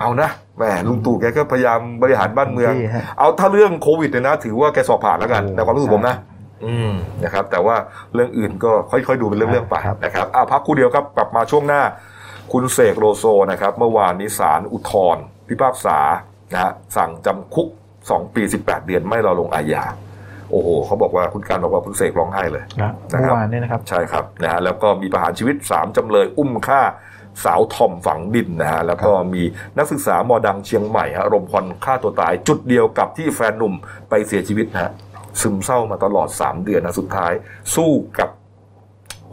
เอานะแหมลุงตู่แกก็พยายามบริหารบ้านเมืองที่ฮะเอาถ้าเรื่องโควิดเนี่ยนะ ถือว่าแกสอบผ่านแล้วกันโอ้ในความรู้สึกผมนะ อืมนะครับ แต่ว่าเรื่องอื่นก็ค่อยๆดูเป็นเรื่องๆไปครับนะครับอะพักครู่เดียวครับกลับมาช่วงหน้า คุณเสกโลโซนะครับ เมื่อวานนี้ศาลอุทธรณ์พิพากษานะฮะสั่งจำคุก 2 ปี 18 เดือนไม่รอลงอาญา โอ้โหเขาบอกว่าคุณการบอกว่าคุณเสกร้องไห้เลยนะนะเมื่ครับอวานนี้นะครับ ใช่ครับนะฮะแล้วก็มีประหารชีวิต 3จำเลยอุ้มฆ่าสาวทอมฝังดินนะฮะแล้วก็มีนักศึกษามอดังเชียงใหม่ฮะรมควันฆ่าตัวตาย จุดเดียวกับที่แฟนหนุ่มไปเสียชีวิตนะฮะซึมเศร้ามาตลอด 3 เดือนนะสุดท้าย สู้กับ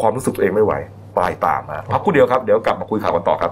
ความรู้สึกตัวเองไม่ไหวตายตามฮะพักครู่เดียวครับเดี๋ยวกลับมาคุยข่าวกันต่อครับ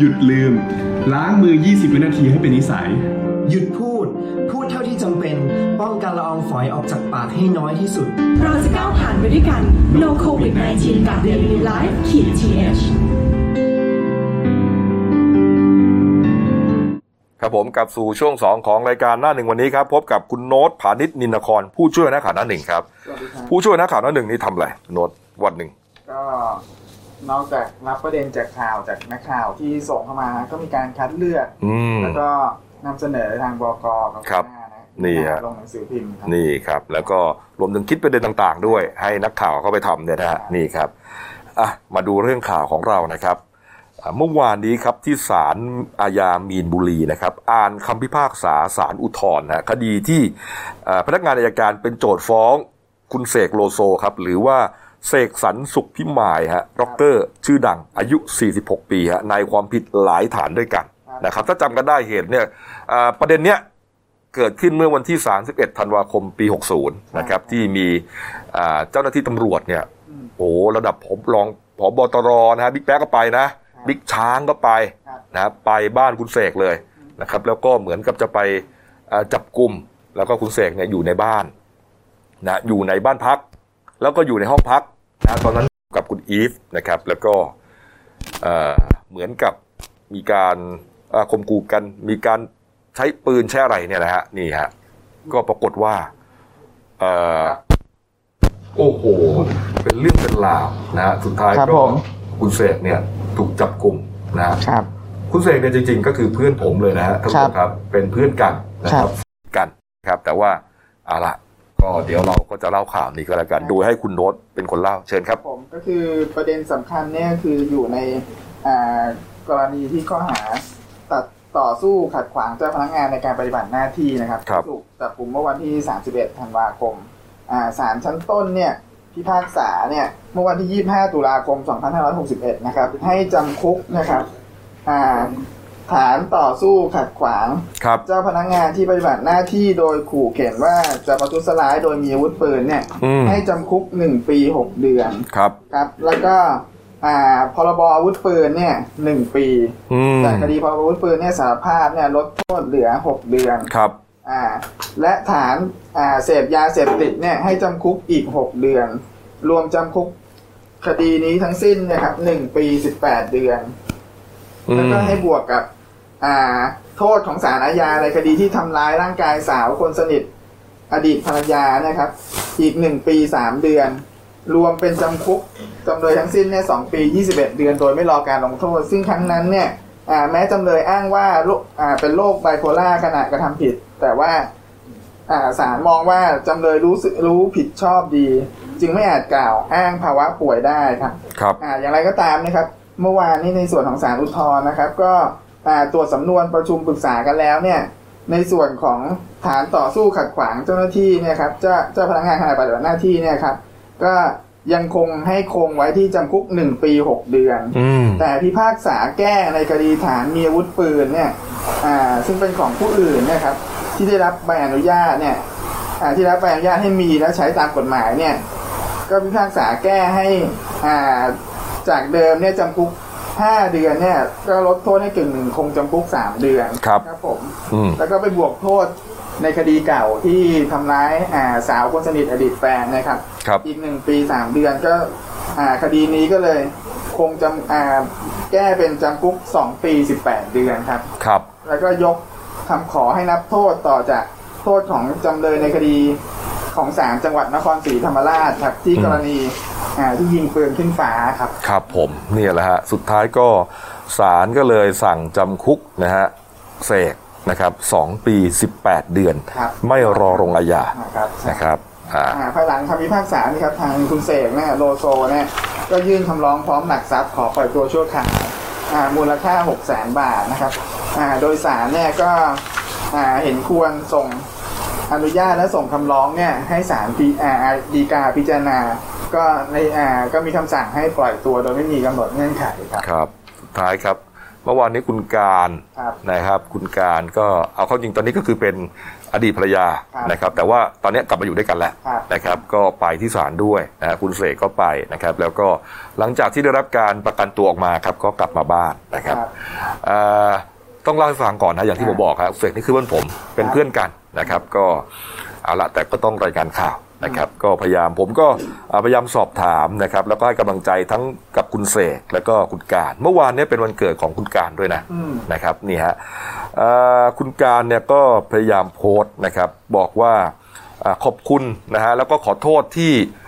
หยุดลืม ล้างมือ 20 วินาทีให้เป็นนิสัย หยุดพูด พูดเท่าที่จำเป็น ป้องกันละอองฝอยออกจากปากให้น้อยที่สุด เราจะก้าวผ่านไปด้วยกัน No COVID 19กับ Daily Life ขีด th ครับผมกลับสู่ช่วง 2 ของรายการหน้าหนึ่งวันนี้ครับ พบกับคุณโน้ตผานิชนินนคร ผู้ช่วยนักข่าวหน้าหนึ่งครับ ผู้ช่วยนักข่าวหน้าหนึ่งนี่ทำอะไรโน้ตวันหนึ่งก็ นอกจากรับประเด็นจากข่าวจากนักข่าวที่ส่งเข้ามาก็มีการคัดเลือกอืมแล้วก็นำเสนอทางบกกับครับหัวหน้านะนี่ฮะลงหนังสือพิมพ์ครับนี่ครับ แล้วก็รวมถึงคิดประเด็นต่างๆ ด้วย ให้นักข่าวเข้าไปทำเนี่ยนะฮะนี่ครับอะมาดูเรื่องข่าวของเรานะครับอะเมื่อวานนี้ครับที่ศาลอาญามีนบุรีนะครับ อ่านคำพิพากษาศาลอุทธรณ์นะคดีที่อ่าพนักงานอัยการเป็นโจทก์ฟ้องคุณเสกโลโซครับ หรือว่า เสกสรรศุขพิมายฮะร็อกเกอร์ชื่อดังอายุ 46 ปีฮะในความผิดหลายฐานด้วยกันนะครับ ถ้าจำกันได้เหตุเนี่ยอ่าประเด็นเนี้ยเกิดขึ้นเมื่อวันที่ 31 ธันวาคมปี 60 นะครับ ที่มีอ่าเจ้าหน้าที่ตำรวจเนี่ยโอ้ระดับผมรองผบตรนะฮะบิ๊กแป๊ะก็ไปนะบิ๊กช้างก็ไปนะครับไปบ้านคุณเสกเลยนะครับ แล้วก็เหมือนกับจะไปอ่าจับกลุ่มแล้วก็คุณเสกเนี่ยอยู่ในบ้านนะอยู่ในบ้านพัก แล้วก็อยู่ในห้องพักนะตอนนั้นกับคุณอีฟนะครับ แล้วก็เอ่อเหมือนกับมีการอ่าข่มขู่กัน มีการใช้ปืนใช้อะไรเนี่ยนะฮะนี่ฮะก็ปรากฏว่าเอ่อโอ้โห เป็นเรื่องเป็นราวนะฮะสุดท้ายครับก็ผมคุณเสกเนี่ยถูกจับกลุ่มนะฮะครับ คุณเสกเนี่ยจริงๆ ก็คือเพื่อนผมเลยนะฮะท่านผู้ชมครับเป็นเพื่อนกันนะครับกันครับ แต่ว่าเอาละ ก็เดี๋ยวเราก็จะเล่าข่าวนี้ก็แล้วกัน โดยให้คุณโน้ตเป็นคนเล่าเชิญครับ ผมก็คือประเด็นสำคัญเนี่ยคืออยู่ในอ่ากรณีที่ข้อหาตัดต่อสู้ขัดขวางเจ้าพนักงานในการปฏิบัติหน้าที่นะครับครับถูกจับกลุ่มเมื่อวันที่ 31 ธันวาคมอ่าศาลชั้นต้นเนี่ยพิพากษาเนี่ยเมื่อวันที่ 25 ตุลาคม 2561 นะครับ ให้จำคุกนะครับอ่า ฐานต่อสู้ขัดขวาง ครับเจ้าพนักงานที่ปฏิบัติหน้าที่โดยขู่เข็นว่าจะประทุษร้ายโดยมีอาวุธปืนเนี่ย อืมให้จำคุกหนึ่งปีหกเดือน ครับ ครับ แล้วก็อ่าพรบอาวุธปืนเนี่ยหนึ่งปี อืมแต่คดีพรบอาวุธปืนเนี่ยสารภาพเนี่ยลดโทษเหลือหกเดือน ครับ อ่าและฐานอ่าเสพยาเสพติดเนี่ยให้จำคุกอีกหกเดือน รวมจำคุกคดีนี้ทั้งสิ้นเนะครับหนึ่งปีสิบแปดเดือน อืแล้วมก็ให้บวกกับ อ่า โทษของสารอาญาในคดีที่ทำร้ายร่างกายสาวคนสนิท อดีตภรรยานะครับ อีกหนึ่งปีสามเดือน รวมเป็นจำคุกจำเลยทั้งสิ้นเนี่ยสองปียี่สิบเอ็ดเดือนโดยไม่รอการลงโทษ ซึ่งครั้งนั้นเนี่ยอ่าแม้จำเลยอ้างว่าโรคอ่าเป็นโรคไบโพล่าขณะกระทำผิด แต่ว่าอ่าศาลมองว่าจำเลยรู้สึกรู้ผิดชอบดี จึงไม่อาจกล่าวอ้างภาวะป่วยได้ครับครับอ่าอย่างไรก็ตามนะครับ เมื่อวานนี้ในส่วนของศาลอุทธรณ์นะครับ ก็อ่า ตรวจสำนวนประชุมปรึกษากันแล้วเนี่ยในส่วนของฐานต่อสู้ขัดขวางเจ้าหน้าที่เนี่ยครับเจ้าเจ้าพนักงานขณะปฏิบัติหน้าที่เนี่ยครับก็ยังคงให้คงไว้ที่จำคุกหนึ่งปีหกเดือนอืมแต่พิพากษาแก้ในคดีฐานมีอาวุธปืนเนี่ยอ่าซึ่งเป็นของผู้อื่นเนะครับ ที่ได้รับใบอนุญาตเนี่ยอ่าที่ได้รับใบอนุญาตให้มีและใช้ตามกฎหมายเนี่ย ก็พิพากษาแก้ให้อ่าจากเดิมเนี่ยจำคุก 5เดือนเนี่ยก็ลดโทษให้กึ่งหนึ่งคงจำคุก3เดือนครับครับผมอืมแล้วก็ไปบวกโทษในคดีเก่าที่ทำร้ายอ่าสาวคนสนิทอดีตแฟนนะครับครับ อีกหนึ่งปีสามเดือนก็อ่าคดีนี้ก็เลยคงจำอ่าแก้เป็นจำคุกสองปีสิบแปดเดือนครับ ครับ แล้วก็ยกคำขอให้นับโทษต่อจากโทษของจำเลยในคดี ของศาลจังหวัดนครศรีธรรมราชครับที่กรณีอ่าที่ยิงปืนขึ้นฟ้าครับครับผมเนี่ยแหละฮะสุดท้ายก็ศาลก็เลยสั่งจำคุกนะฮะเสกนะครับสองปี 18 เดือนครับไม่รอลงอาญานะครับนะครับอ่าอ่าภายหลังคำพิพากษานี่ครับทางคุณเสกเนี่ยโลโซเนี่ยก็ยื่นคำร้องพร้อมหลักทรัพย์ขอปล่อยตัวชั่วคราวอ่ามูลค่า6 0แสนบาทนะครับอ่าโดยสารเนี่ยก็อ่าเห็นควรส่ง อนุญาตและส่งคำร้องเนี่ยให้ศาลปีอ่าดีกาพิจารณา ก็ในอ่าก็มีคำสั่งให้ปล่อยตัวโดยไม่มีกำหนดเงื่อนไขครับครับสุดท้ายครับ เมื่อวานนี้คุณการครับนะครับ คุณการก็เอาเข้าจริงตอนนี้ก็คือเป็นอดีตภรรยาครับนะครับ แต่ว่าตอนนี้กลับมาอยู่ด้วยกันแล้วครับนะครับ ก็ไปที่ศาลด้วยนะคุณเสกก็ไปนะครับ แล้วก็หลังจากที่ได้รับการประกันตัวออกมาครับ ก็กลับมาบ้านนะครับครับเอ่อต้องเล่าให้ฟังก่อนนะอย่างที่ผมบอกครับเสกนี่คือเพื่อนผมเป็นเพื่อนกัน นะครับ ก็เอาละแต่ก็ต้องรายการข่าวนะครับก็พยายามผมก็เอ่อพยายามสอบถามนะครับ แล้วก็ให้กำลังใจทั้งกับคุณเสกแล้วก็คุณการเมื่อวานเนี้เป็นวันเกิดของคุณการด้วยนะอืมนะครับนี่ฮะเอ่อคุณการเนี่ยก็พยายามโพสต์นะครับ บอกว่าอาขอบคุณนะฮะแล้วก็ขอโทษที่อ่า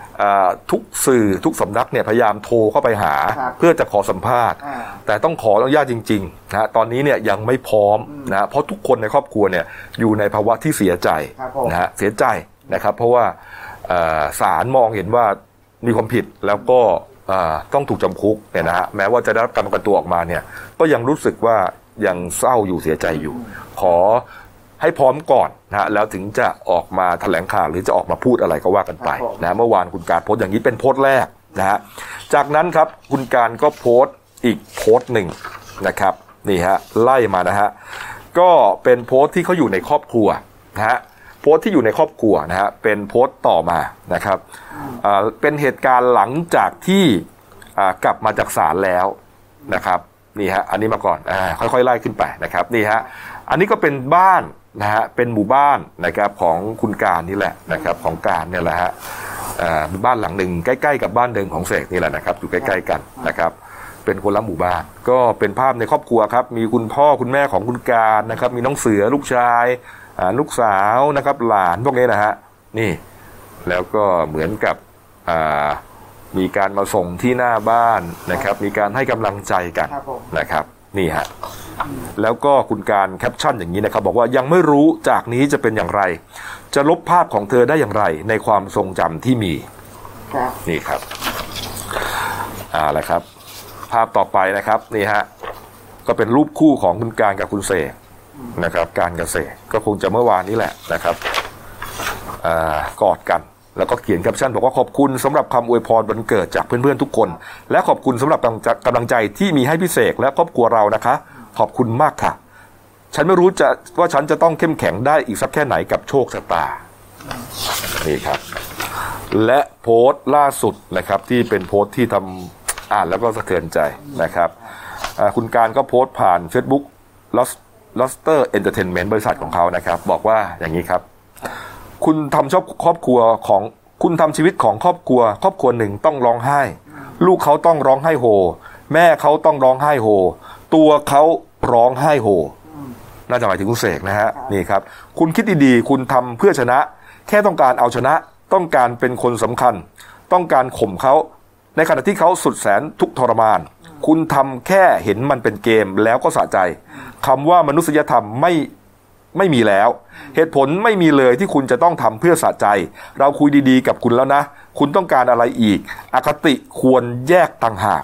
ทุกสื่อทุกสำนักเนี่ยพยายามโทรเข้าไปหาครับเพื่อจะขอสัมภาษณ์อ่าแต่ต้องขออนุญาตจริงๆนะฮะตอนนี้เนี่ยยังไม่พร้อมนะฮะเพราะทุกคนในครอบครัวเนี่ยอยู่ในภาวะที่เสียใจครับผมนะฮะเสียใจนะครับ เพราะว่าเอ่อศาลมองเห็นว่ามีความผิดแล้วก็เอ่อต้องถูกจำคุกเนี่ยนะฮะแม้ว่าจะได้รับการประกันตัวออกมาเนี่ยก็ยังรู้สึกว่ายังเศร้าอยู่เสียใจอยู่ ขอ ให้พร้อมก่อนนะฮะแล้วถึงจะออกมาแถลงข่าวหรือจะออกมาพูดอะไรก็ว่ากันไปครับผมนะเมื่อวานคุณการโพสต์อย่างนี้เป็นโพสต์แรกนะฮะจากนั้นครับคุณการก็โพสต์อีกโพสต์หนึ่งนะครับนี่ฮะไล่มานะฮะก็เป็นโพสต์ที่เขาอยู่ในครอบครัวนะฮะโพสต์ที่อยู่ในครอบครัวนะฮะเป็นโพสต์ต่อมานะครับอ่าเป็นเหตุการณ์หลังจากที่อ่ากลับมาจากศาลแล้วนะครับนี่ฮะอันนี้มาก่อนอ่าค่อยๆไล่ขึ้นไปนะครับนี่ฮะอันนี้ก็เป็นบ้าน นะฮะเป็นหมู่บ้านนะครับของคุณการนี่แหละนะครับของการเนี่ยแหละฮะอ่ามีบ้านหลังหนึ่งใกล้ๆกับบ้านเดิมของเสกนี่แหละนะครับอยู่ใกล้ๆกันนะครับเป็นคนละหมู่บ้าน ก็เป็นภาพในครอบครัวครับมีคุณพ่อคุณแม่ของคุณการนะครับมีน้องเสือลูกชายอ่าลูกสาวนะครับหลานพวกนี้นะฮะนี่แล้วก็เหมือนกับอ่ามีการมาส่งที่หน้าบ้านนะครับ มีการให้กำลังใจกันครับผมนะครับ นี่ฮะแล้วก็คุณการแคปชั่นอย่างนี้นะครับ บอกว่ายังไม่รู้จากนี้จะเป็นอย่างไร จะลบภาพของเธอได้อย่างไร ในความทรงจำที่มีครับนี่ครับอ่าแหละครับ ภาพต่อไปนะครับนี่ฮะก็เป็นรูปคู่ของคุณการกับคุณเสกนะครับ การกับเสกก็คงจะเมื่อวานนี้แหละนะครับอ่ากอดกัน แล้วก็เขียนแคปชั่นบอกว่าขอบคุณสำหรับคำอวยพรวันเกิดจากเพื่อนๆทุกคน และขอบคุณสำหรับกำลังใจกำลังใจที่มีให้พี่เสกและครอบครัวเรานะคะ ขอบคุณมากค่ะ ฉันไม่รู้จะว่าฉันจะต้องเข้มแข็งได้อีกสักแค่ไหนกับโชคชะตานี่ครับ และโพสต์ล่าสุดนะครับ ที่เป็นโพสต์ที่ทำอ่านแล้วก็สะเทือนใจนะครับคุณการก็โพสต์ผ่าน Facebook Lost Luster Entertainment บริษัทของเขานะครับ บอกว่าอย่างนี้ครับ คุณทำชอบครอบครัวของคุณทำชีวิตของครอบครัว ครอบครัวหนึ่งต้องร้องไห้ ลูกเขาต้องร้องไห้โฮ แม่เขาต้องร้องไห้โฮ ตัวเขาร้องไห้โฮน่าจะหมายถึงคุณเสกนะฮะนี่ครับ คุณคิดดีๆ คุณทำเพื่อชนะ แค่ต้องการเอาชนะ ต้องการเป็นคนสำคัญ ต้องการข่มเขาในขณะที่เขาสุดแสนทุกข์ทรมาน คุณทำแค่เห็นมันเป็นเกมแล้วก็สะใจคำว่ามนุษยธรรมไม่ ไม่มีแล้ว เหตุผลไม่มีเลยที่คุณจะต้องทำเพื่อสะใจ เราคุยดีๆ กับคุณแล้วนะ คุณต้องการอะไรอีก อคติควรแยกต่างหาก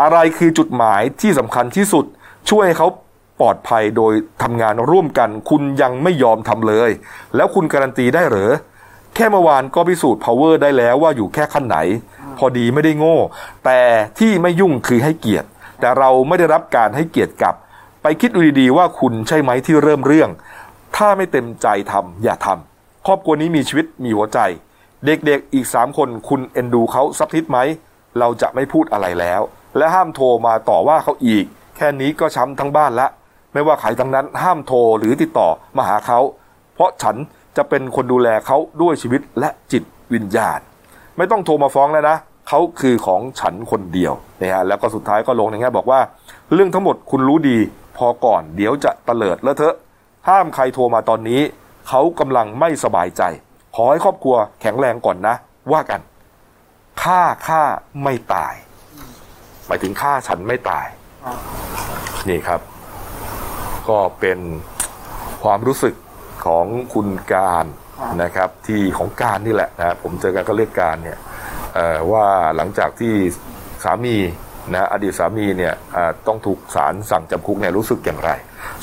อะไรคือจุดหมายที่สำคัญที่สุด ช่วยให้เขาปลอดภัยโดยทำงานร่วมกัน คุณยังไม่ยอมทำเลย แล้วคุณการันตีได้เหรอแค่เมื่อวานก็พิสูจน์ power ได้แล้วว่าอยู่แค่ขั้นไหน พอดีไม่ได้โง่ แต่ที่ไม่ยุ่งคือให้เกียรติ แต่เราไม่ได้รับการให้เกียรติกลับ ไปคิดดูดีๆว่าคุณใช่ไหมที่เริ่มเรื่อง ถ้าไม่เต็มใจทำอย่าทำครอบครัวนี้มีชีวิตมีหัวใจ เด็กๆอีกสามคนคุณเอ็นดูเขาสักทิศไหม เราจะไม่พูดอะไรแล้ว และห้ามโทรมาต่อว่าเขาอีก แค่นี้ก็ช้ำทั้งบ้านละ ไม่ว่าใครทั้งนั้นห้ามโทรหรือติดต่อมาหาเขา เพราะฉันจะเป็นคนดูแลเขาด้วยชีวิตและจิตวิญญาณ ไม่ต้องโทรมาฟ้องแล้วนะเขาคือของฉันคนเดียวนะฮะแล้วก็สุดท้ายก็ลงในแง่บอกว่า เรื่องทั้งหมดคุณรู้ดี พอก่อนเดี๋ยวจะเตลิดแล้วเถอะ ห้ามใครโทรมาตอนนี้ เขากำลังไม่สบายใจ ขอให้ครอบครัวแข็งแรงก่อนนะ ว่ากันฆ่าฆ่าไม่ตาย หมายถึงฆ่าฉันไม่ตาย นี่ครับ ก็เป็นความรู้สึกของคุณการนะครับ ที่ของการนี่แหละนะผมเจอกันก็เรียกการเนี่ยว่าหลังจากที่สามี นะอดีตสามีเนี่ยอ่าต้องถูกศาลสั่งจำคุกเนี่ยรู้สึกอย่างไร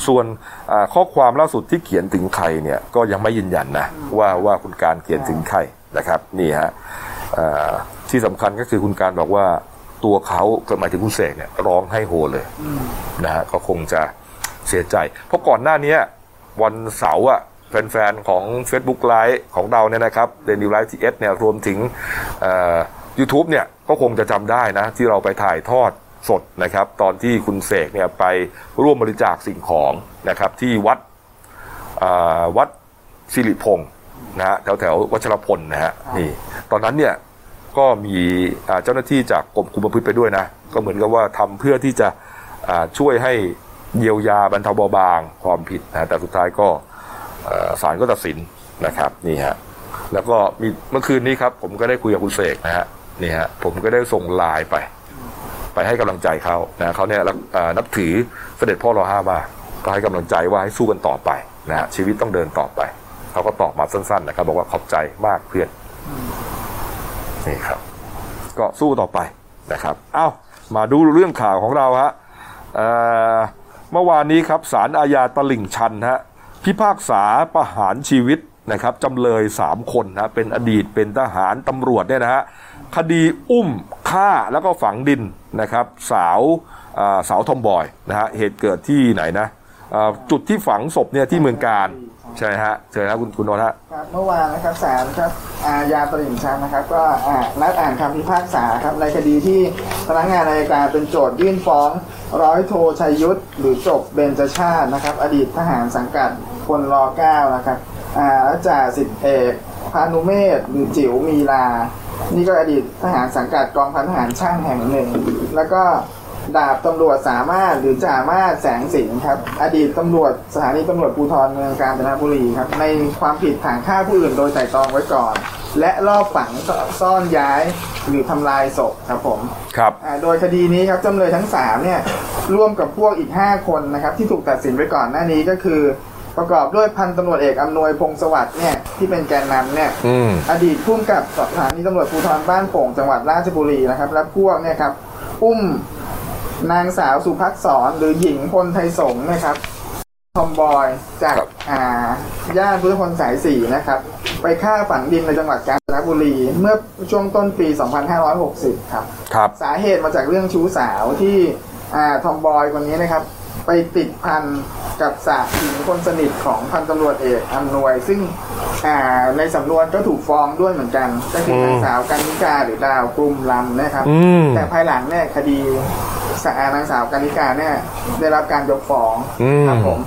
ส่วนอ่าข้อความล่าสุดที่เขียนถึงใครเนี่ยก็ยังไม่ยืนยันนะว่าว่าคุณการเขียนถึงใครนะครับนี่ฮะอ่าที่สำคัญก็คือคุณการบอกว่าตัวเขาก็หมายถึงคุณเสกเนี่ยร้องไห้โฮเลยนะฮะก็คงจะเสียใจ เพราะก่อนหน้านี้วันเสาร์อะแฟนๆ ของ Facebook ไลฟ์ของเราเนี่ยนะครับ Daily News Live ทีเอสเนี่ยรวมถึง ยูทูบเนี่ยก็คงจะจำได้นะ ที่เราไปถ่ายทอดสดนะครับ ตอนที่คุณเสกเนี่ยไปร่วมบริจาคสิ่งของนะครับ ที่วัดวัดสิริพงศ์นะฮะแถวแถววัชรพลนะฮะนี่ ตอนนั้นเนี่ยก็มีเจ้าหน้าที่จากกรมคุมประพฤติไปด้วยนะ ก็เหมือนกับว่าทำเพื่อที่จะช่วยให้เยียวยาบรรเทาเบาบางความผิดนะแต่สุดท้ายก็ศาลก็ตัดสินนะครับนี่ฮะแล้วก็มีเมื่อคืนนี้ครับ ผมก็ได้คุยกับคุณเสกนะฮะ นี่ฮะผมก็ได้ส่งไลน์ไป ไปให้กำลังใจเขานะเขาเนี่ยรักอ่านับถือเสด็จพ่อรอห้ามากก็ให้กำลังใจว่าให้สู้กันต่อไปนะฮะชีวิตต้องเดินต่อไปเขาก็ตอบมาสั้นๆนะครับบอกว่าขอบใจมากเพื่อนนี่ครับ ก็สู้ต่อไปนะครับ เอ้ามาดูเรื่องข่าวของเราฮะเมื่อวานนี้ครับศาลอาญาตลิ่งชันฮะพิพากษาประหารชีวิตนะครับจำเลย 3 คนนะเป็นอดีตเป็นทหารตำรวจเนี่ยนะฮะ คดีอุ้มฆ่าแล้วก็ฝังดินนะครับ สาวสาวทอมบอยนะฮะเหตุเกิดที่ไหนนะจุดที่ฝังศพเนี่ยที่เมืองการใช่ฮะเชิญครับคุณคุณนนท์ฮะครับเมื่อวานนะครับศาลครับอาญาตลิ่งชันนะครับ ก็นัดอ่านคำพิพากษาครับในคดีที่พนักงานอัยการเป็นโจทยื่นฟ้อง ร้อยโทชัยยุทธหรือจบเบญจชาตินะครับ อดีตทหารสังกัดพลรเก้านะครับอาและจ่าสิบเอก พานุเมศหรือจิ๋วมีลา นี่ก็อดีตทหารสังกัดกองพันทหารช่างแห่งหนึ่ง แล้วก็ดาบตำรวจสามารถหรือจ่ามาศแสงสิงห์ครับ อดีตตำรวจสถานีตำรวจภูธรเมืองกาญจนบุรีครับ ในความผิดฐานฆ่าผู้อื่นโดยไตร่ตรองไว้ก่อน และลอบฝังซ่อนย้ายหรือทำลายศพครับผมครับอ่าโดยคดีนี้ครับจำเลยทั้ง3เนี่ยร่วมกับพวกอีก 5 คนนะครับที่ถูกตัดสินไปก่อนหน้านี้ก็คือ ประกอบด้วยพันตำรวจเอกอำนวยพงศ์สวัสดิ์เนี่ยที่เป็นแกนนำเนี่ยอืม อดีตผู้กำกับสถานีตำรวจภูธรบ้านโป่งจังหวัดราชบุรีนะครับและพวกเนี่ยครับอุ้มนางสาวสุภักษรหรือหญิงพลไทยสงฆ์นะครับทอมบอยจากครับ อ่าย่านพุทธพลสายสี่นะครับ ไปฆ่าฝังดินในจังหวัดกาญจนบุรี เมื่อช่วงต้นปี 2560 ครับ ครับ สาเหตุมาจากเรื่องชู้สาวที่อ่าทอมบอยคนนี้นะครับ ไปติดพันกับสาวหญิงคนสนิทของพันตำรวจเอกอำนวย ซึ่งอ่าในสำนวนก็ถูกฟ้องด้วยเหมือนกัน ก็คือมนางสาวกันนิกาหรือดาวกลุ่มลำนะครับ อืม แต่ภายหลังเนี่ยคดีสานางสาวกันนิกาเนี่ยได้รับการยกฟ้องอืม ครับผม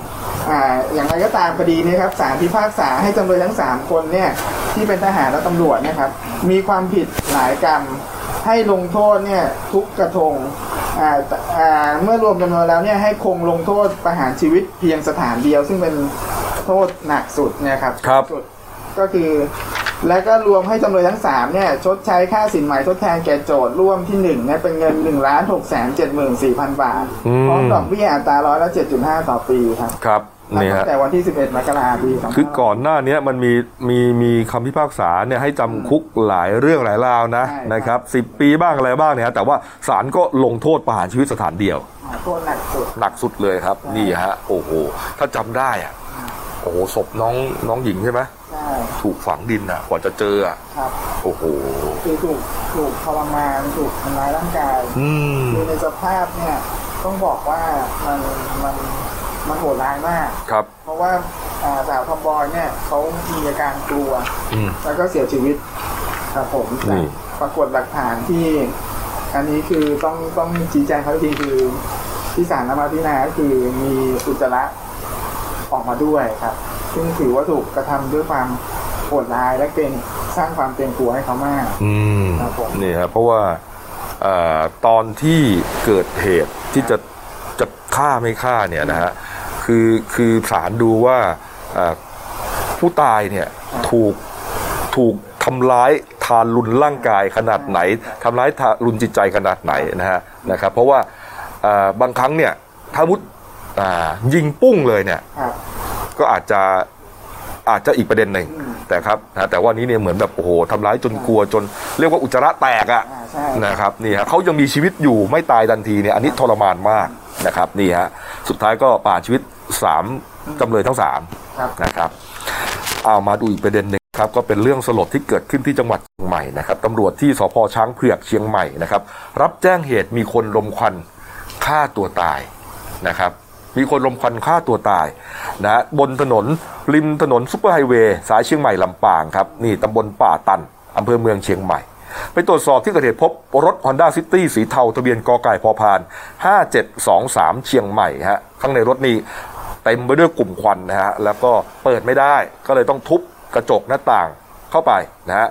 อ่าอย่างไรก็ตามคดีนี้ครับศาลพิพากษาให้จำเลยทั้งสามคนเนี่ยที่เป็นทหารและตำรวจเนะครับ มีความผิดหลายกรรม ให้ลงโทษเนี่ยทุกกระทงอ่าอ่าเมื่อรวมจำนวนแล้วเนี่ยให้คงลงโทษประหารชีวิตเพียงสถานเดียว ซึ่งเป็นโทษหนักสุดเนี่ยครับครับสุดก็คือ และก็รวมให้จำเลยทั้งสามเนี่ยชดใช้ค่าสินไหมทดแทนแก่โจทย์ร่วมที่หนึ่งเนี่ยเป็นเงิน1นึ่งล้านหกแสนเจ็ดหมื่นสี่พันบาทอืมพร้อมดอกเบี้ยอัตราร้อยละเจ็ดจุดห้าต่อปีครับครับ นับนี่ตั้ฮะงแต่วันที่ 11มกราคมปี25คือก่อนหน้าเนี้ยมันมีมีมีคำพิพากษาเนี่ยให้จำคุกหลายเรื่องหลายราวนะใช่ครับนะครับสิบปีบ้างอะไรบ้างเนี่ยฮะแต่ว่าศาลก็ลงโทษประหารชีวิตสถานเดียวโทษหนักสุดหนักสุดเลยครับ นี่ฮะ โอ้โห ถ้าจำได้อะโอ้โหศพน้องน้องหญิงใช่ไหมใช่ถูกฝังดินอะ กว่าจะเจออะครับโอ้โหคือถูกถูกทรมานถูกทำร้ายร่างกายอืมคือในสภาพเนี่ยต้องบอกว่ามันมัน มันโหดร้ายมาก ครับ เพราะว่าอ่าสาวทอมบอยเนี่ยเขามีอาการกลัวอืมแล้วก็เสียชีวิตครับผมนี่ปรากฏหลักฐานที่อันนี้คือต้องต้องชี้แจงเขาอีกทีคือที่ศาลนำมาพิจารณาก็คือมีอุจจาระออกมาด้วยครับ ซึ่งถือว่าถูกกระทำด้วยความโหดร้ายและเกรงสร้างความเกรงกลัวให้เขามากอืมครับผมนี่ครับเพราะว่าเอ่อตอนที่เกิดเหตุที่จะจะฆ่าไม่ฆ่าเนี่ยนะฮะ คือคือศาลดูว่าเอ่อผู้ตายเนี่ยถูกถูกทำร้ายทารุณร่างกายขนาดไหนทำร้ายทารุณจิตใจขนาดไหนนะฮะนะครับ เพราะว่าเอ่อบางครั้งเนี่ยถ้ามุดอ่ายิงปุ้งเลยเนี่ยครับก็อาจจะอาจจะอีกประเด็นหนึ่งแต่ครับนะแต่ว่านี้เนี่ยเหมือนแบบโอ้โหทำร้ายจนกลัวจน เรียกว่าอุจจาระแตกอะอ่าใช่นะครับนี่ฮะเขายังมีชีวิตอยู่ไม่ตายทันทีเนี่ยอันนี้ทรมานมาก นะครับนี่ฮะสุดท้ายก็ป่าดชีวิตสามจำเลยทั้งสามครับนะครับ เอามาดูอีกประเด็นหนึ่งครับก็เป็นเรื่องสลดที่เกิดขึ้นที่จังหวัดเชียงใหม่นะครับตำรวจที่สพช้างเผือกเชียงใหม่นะครับ รับแจ้งเหตุมีคนลมควันฆ่าตัวตายนะครับ มีคนลมควันฆ่าตัวตายนะฮะบนถนนริมถนนซุปเปอร์ไฮเวย์สายเชียงใหม่ลำปางครับนี่ตำบลป่าตันอำเภอเมืองเชียงใหม่ ไปตรวจสอบที่เกิดเหตุพบรถ Honda City สีเทาทะเบียนกอไก่พอพาน 5723 เชียงใหม่ฮะข้างในรถนี่เต็มไปด้วยกลุ่มควันนะฮะแล้วก็เปิดไม่ได้ก็เลยต้องทุบกระจกหน้าต่างเข้าไปนะฮะ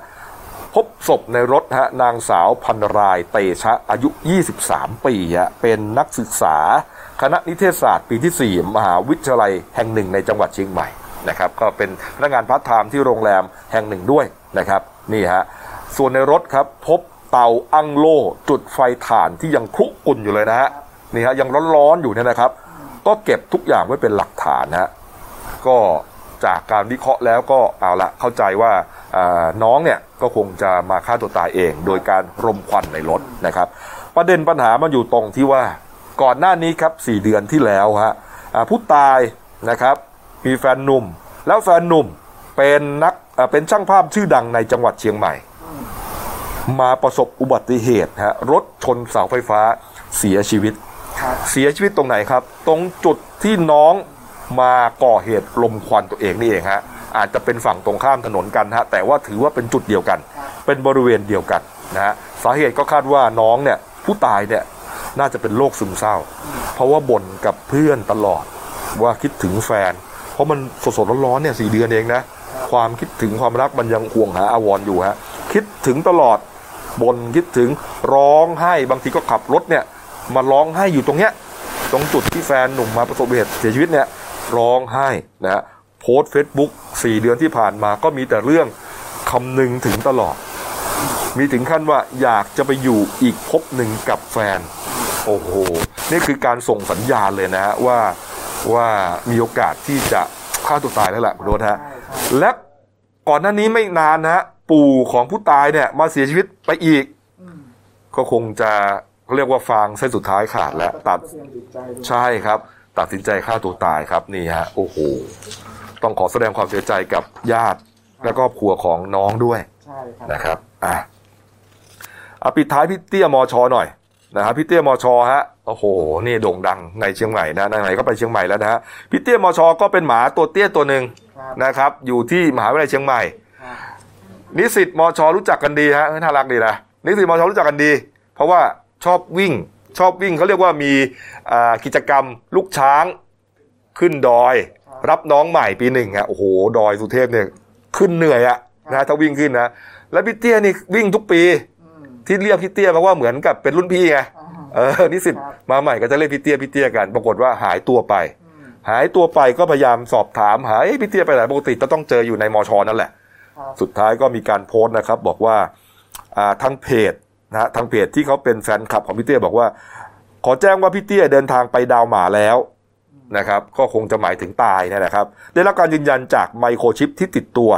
พบศพในรถฮะนางสาวพันรายเตชะอายุ 23 ปีฮะเป็นนักศึกษา คณะนิเทศศาสตร์ปีที่ 4 มหาวิทยาลัยแห่งหนึ่งในจังหวัดเชียงใหม่นะครับก็เป็นพนักงานพาร์ทไทม์ที่โรงแรมแห่งหนึ่งด้วยนะครับนี่ฮะ ส่วนในรถครับ พบเตาอั้งโล่จุดไฟถ่านที่ยังคุกรุ่นอยู่เลยนะฮะนี่ฮะยังร้อนๆอยู่เนี่ยนะครับ ก็เก็บทุกอย่างไว้เป็นหลักฐานนะฮะก็จากการวิเคราะห์แล้วก็เอาละเข้าใจว่าน้องเนี่ยก็คงจะมาฆ่าตัวตายเอง โดยการรมควันในรถนะครับ ประเด็นปัญหามันอยู่ตรงที่ว่าก่อนหน้านี้ครับสี่เดือนที่แล้วฮะผู้ตายนะครับมีแฟนหนุ่ม แล้วแฟนหนุ่มเป็นนักเป็นช่างภาพชื่อดังในจังหวัดเชียงใหม่ มาประสบอุบัติเหตุฮะรถชนเสาไฟฟ้าเสียชีวิต เสียชีวิตตรงไหนครับ ตรงจุดที่น้องมาก่อเหตุลมควันตัวเองนี่เองฮะอาจจะเป็นฝั่งตรงข้ามถนนกันฮะแต่ว่าถือว่าเป็นจุดเดียวกัน เป็นบริเวณเดียวกันนะฮะสาเหตุก็คาดว่าน้องเนี่ยผู้ตายเนี่ยน่าจะเป็นโรคซึมเศร้า เพราะว่าบ่นกับเพื่อนตลอดว่าคิดถึงแฟน เพราะมันสดๆร้อนๆเนี่ยสี่เดือนเองนะความคิดถึงความรักมันยังห่วงหาอาวรณ์อยู่ฮะคิดถึงตลอด บ่นคิดถึงร้องไห้บางทีก็ขับรถเนี่ยมาร้องไห้อยู่ตรงเนี้ยตรงจุดที่แฟนหนุ่มมาประสบเหตุเสียชีวิตเนี่ยร้องไห้นะฮะโพสเฟซบุ๊กสี่เดือนที่ผ่านมาก็มีแต่เรื่องคำนึงถึงตลอด มีถึงขั้นว่าอยากจะไปอยู่อีกภพหนึ่งกับแฟน โอ้โห นี่คือการส่งสัญญาณเลยนะฮะว่าว่ามีโอกาสที่จะฆ่าตัวตายแล้วแหละคุณโรสฮะและก่อนหน้านี้ไม่นานนะฮะ ปู่ของผู้ตายเนี่ย มาเสียชีวิตไปอีก ก็คงจะเขาเรียกว่าฟางเส้นสุดท้ายขาดแล้วตัดใช่ครับ ตัดสินใจฆ่าตัวตายครับนี่ฮะโอ้โหต้องขอแสดงความเสียใจกับญาติและครอบครัวของน้องด้วยใช่ครับนะครับอะเอาปิดท้ายพี่เตี้ยมอชอหน่อยนะครับพี่เตี้ยมอชอฮะโอ้โหนี่โด่งดังในเชียงใหม่นะไหนๆก็ไปเชียงใหม่แล้วนะฮะพี่เตี้ยมอชอก็เป็นหมาตัวเตี้ยตัวหนึ่งนะครับ อยู่ที่มหาวิทยาลัยเชียงใหม่ นิสิตมอชอรู้จักกันดีฮะน่ารักดีนะนิสิตมอชอรู้จักกันดี เพราะว่าชอบวิ่งชอบวิ่งเขาเรียกว่ามีกิจกรรมลูกช้างขึ้นดอย รับน้องใหม่ปีหนึ่งฮะโอ้โหดอยสุเทพเนี่ยขึ้นเหนื่อยอะนะถ้าวิ่งขึ้นนะแล้วพี่เตี้ยนี่วิ่งทุกปี ที่เรียกพี่เตี้ยเพราะว่าเหมือนกับเป็นรุ่นพี่ไงเออนิสิตมาใหม่ก็จะเรียกพี่เตี้ยพี่เตี้ยกัน ปรากฏว่าหายตัวไป หายตัวไปก็พยายามสอบถามหาพี่เตี้ยไปไหนปกติจะต้องเจออยู่ในมอชอนั่นแหละ สุดท้ายก็มีการโพสต์นะครับ บอกว่าทางเพจนะฮะทางเพจที่เขาเป็นแฟนคลับของพี่เตี้ยบอกว่า ขอแจ้งว่าพี่เตี้ยเดินทางไปดาวหมาแล้วนะครับ ก็คงจะหมายถึงตายเนยนะครับ ได้รับการยืนยันจากไมโครชิปที่ติดตัว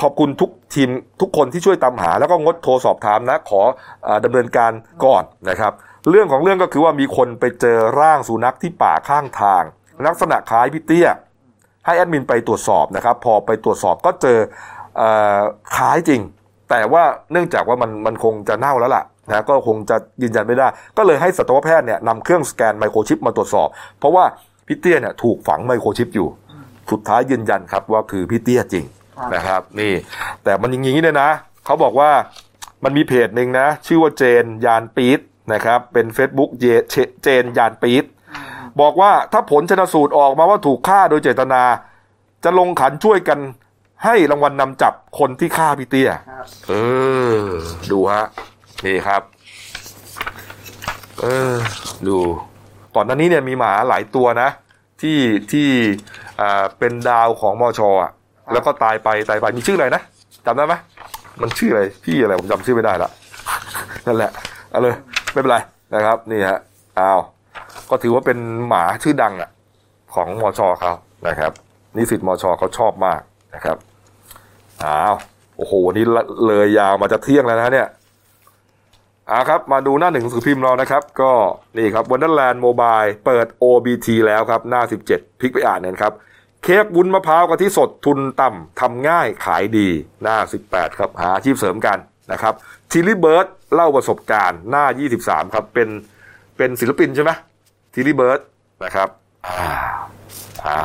ขอบคุณทุกทีมทุกคนที่ช่วยตามหา แล้วก็งดโทรสอบถามนะ ขออาดำเนินการก่อนนะครับ เรื่องของเรื่องก็คือว่ามีคนไปเจอร่างสุนัขที่ป่าข้างทาง ลักษณะคล้ายพี่เตี้ย ให้แอดมินไปตรวจสอบนะครับ พอไปตรวจสอบก็เจอเอ่อคล้ายจริง แต่ว่าเนื่องจากว่ามันมันคงจะเน่าแล้วล่ะนะก็คงจะยืนยันไม่ได้ ก็เลยให้สัตวแพทย์เนี่ยนำเครื่องสแกนไมโครชิปมาตรวจสอบ เพราะว่าพี่เตี้ยเนี่ยถูกฝังไมโครชิปอยู่ สุดท้ายยืนยันครับว่าคือพี่เตี้ยจริงนะครับ นี่ แต่มันอย่างนี้เนี่ยนะเขาบอกว่ามันมีเพจหนึ่งนะ ชื่อว่าเจนยานปี๊ดนะครับ เป็น Facebook เจเจนยานปี๊ด บอกว่าถ้าผลชนสูตรออกมาว่าถูกฆ่าโดยเจตนา จะลงขันช่วยกันให้รางวัลนำจับคนที่ฆ่าพี่เตี้ยเออ ดูฮะ นี่ครับ เออ ดูก่อนหน้านี้เนี่ยมีหมาหลายตัวนะ ที่ที่อ่าเป็นดาวของมอชอะ แล้วก็ตายไปตายไปมีชื่ออะไรนะจำได้ไหมมันชื่ออะไรพี่อะไรผมจำชื่อไม่ได้ละนั่นแหละเอาเลยไม่เป็นไรนะครับ นี่ฮะอ้าว ก็ถือว่าเป็นหมาชื่อดังอะของมอชอเขานะครับ นิสิตมอชอเขาชอบมากนะครับอ้าวโอ้โหวันนี้เลยยาวมาจะเที่ยงแล้วนะเนี่ยอ่าครับมาดูหน้าหนึ่งสือพิมพ์เรานะครับ ก็นี่ครับวันนั้นแลนด์โมบายเปิด OBT แล้วครับ หน้า 17 พลิกไปอ่านเนี่ยนครับ เค้กวุ้นมะพร้าวกะทิสดทุนต่ำทำง่ายขายดีหน้า 18 ครับ หาอาชีพเสริมกันนะครับทิลลี่เบิร์ดเล่าประสบการณ์หน้า 23 ครับ เป็นเป็นศิลปินใช่ไหม ทิลลี่เบิร์ดนะครับอ่า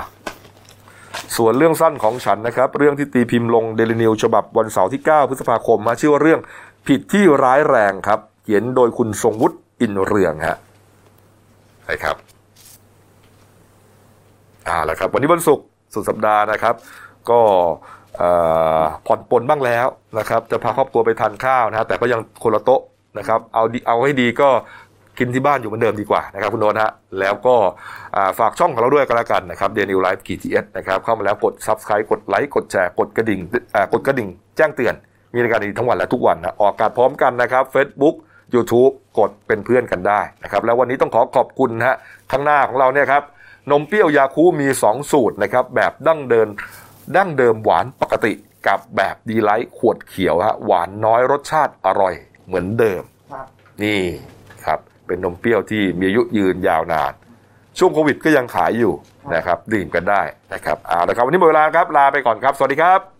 ส่วนเรื่องสั้นของฉันนะครับ เรื่องที่ตีพิมพ์ลงเดลินิวฉบับวันเสาร์ที่ 9 พฤษภาคมมาชื่อว่าเรื่องผิดที่ร้ายแรงครับ เขียนโดยคุณทรงวุฒิอินเรืองฮะใช่ครับอ่าแล้วครับ วันนี้วันศุกร์สุดสัปดาห์นะครับ ก็ผ่อนปลนบ้างแล้วนะครับ จะพาครอบครัวไปทานข้าวนะฮะแต่ก็ยังคนละโต๊ะนะครับ เอาเอาให้ดีก็ กินที่บ้านอยู่เหมือนเดิมดีกว่านะครับคุณโนนฮะแล้วก็อ่าฝากช่องของเราด้วยก็แล้วกันนะครับ Daily News Live กีทีเอสนะครับเข้ามาแล้วกด Subscribe กดไลค์กดแชร์กดกระดิ่งอ่ากดกระดิ่งแจ้งเตือน มีรายการดีทั้งวันและทุกวันนะออกอากาศพร้อมกันนะครับ Facebook YouTube กดเป็นเพื่อนกันได้นะครับแล้ววันนี้ต้องขอขอบคุณนะฮะข้างหน้าของเราเนี่ยครับนมเปรี้ยวยาคูลท์มี 2 สูตรนะครับแบบดั้งเดิมดั้งเดิมหวานปกติกับแบบดีไลท์ขวดเขียวฮะหวานน้อยรสชาติอร่อยเหมือนเดิมครับนี่ครับ เป็นนมเปรี้ยวที่มีอายุยืนยาวนาน ช่วงโควิดก็ยังขายอยู่นะครับ ดื่มกันได้นะครับเอาละครับวันนี้หมดเวลาครับลาไปก่อนครับ สวัสดีครับ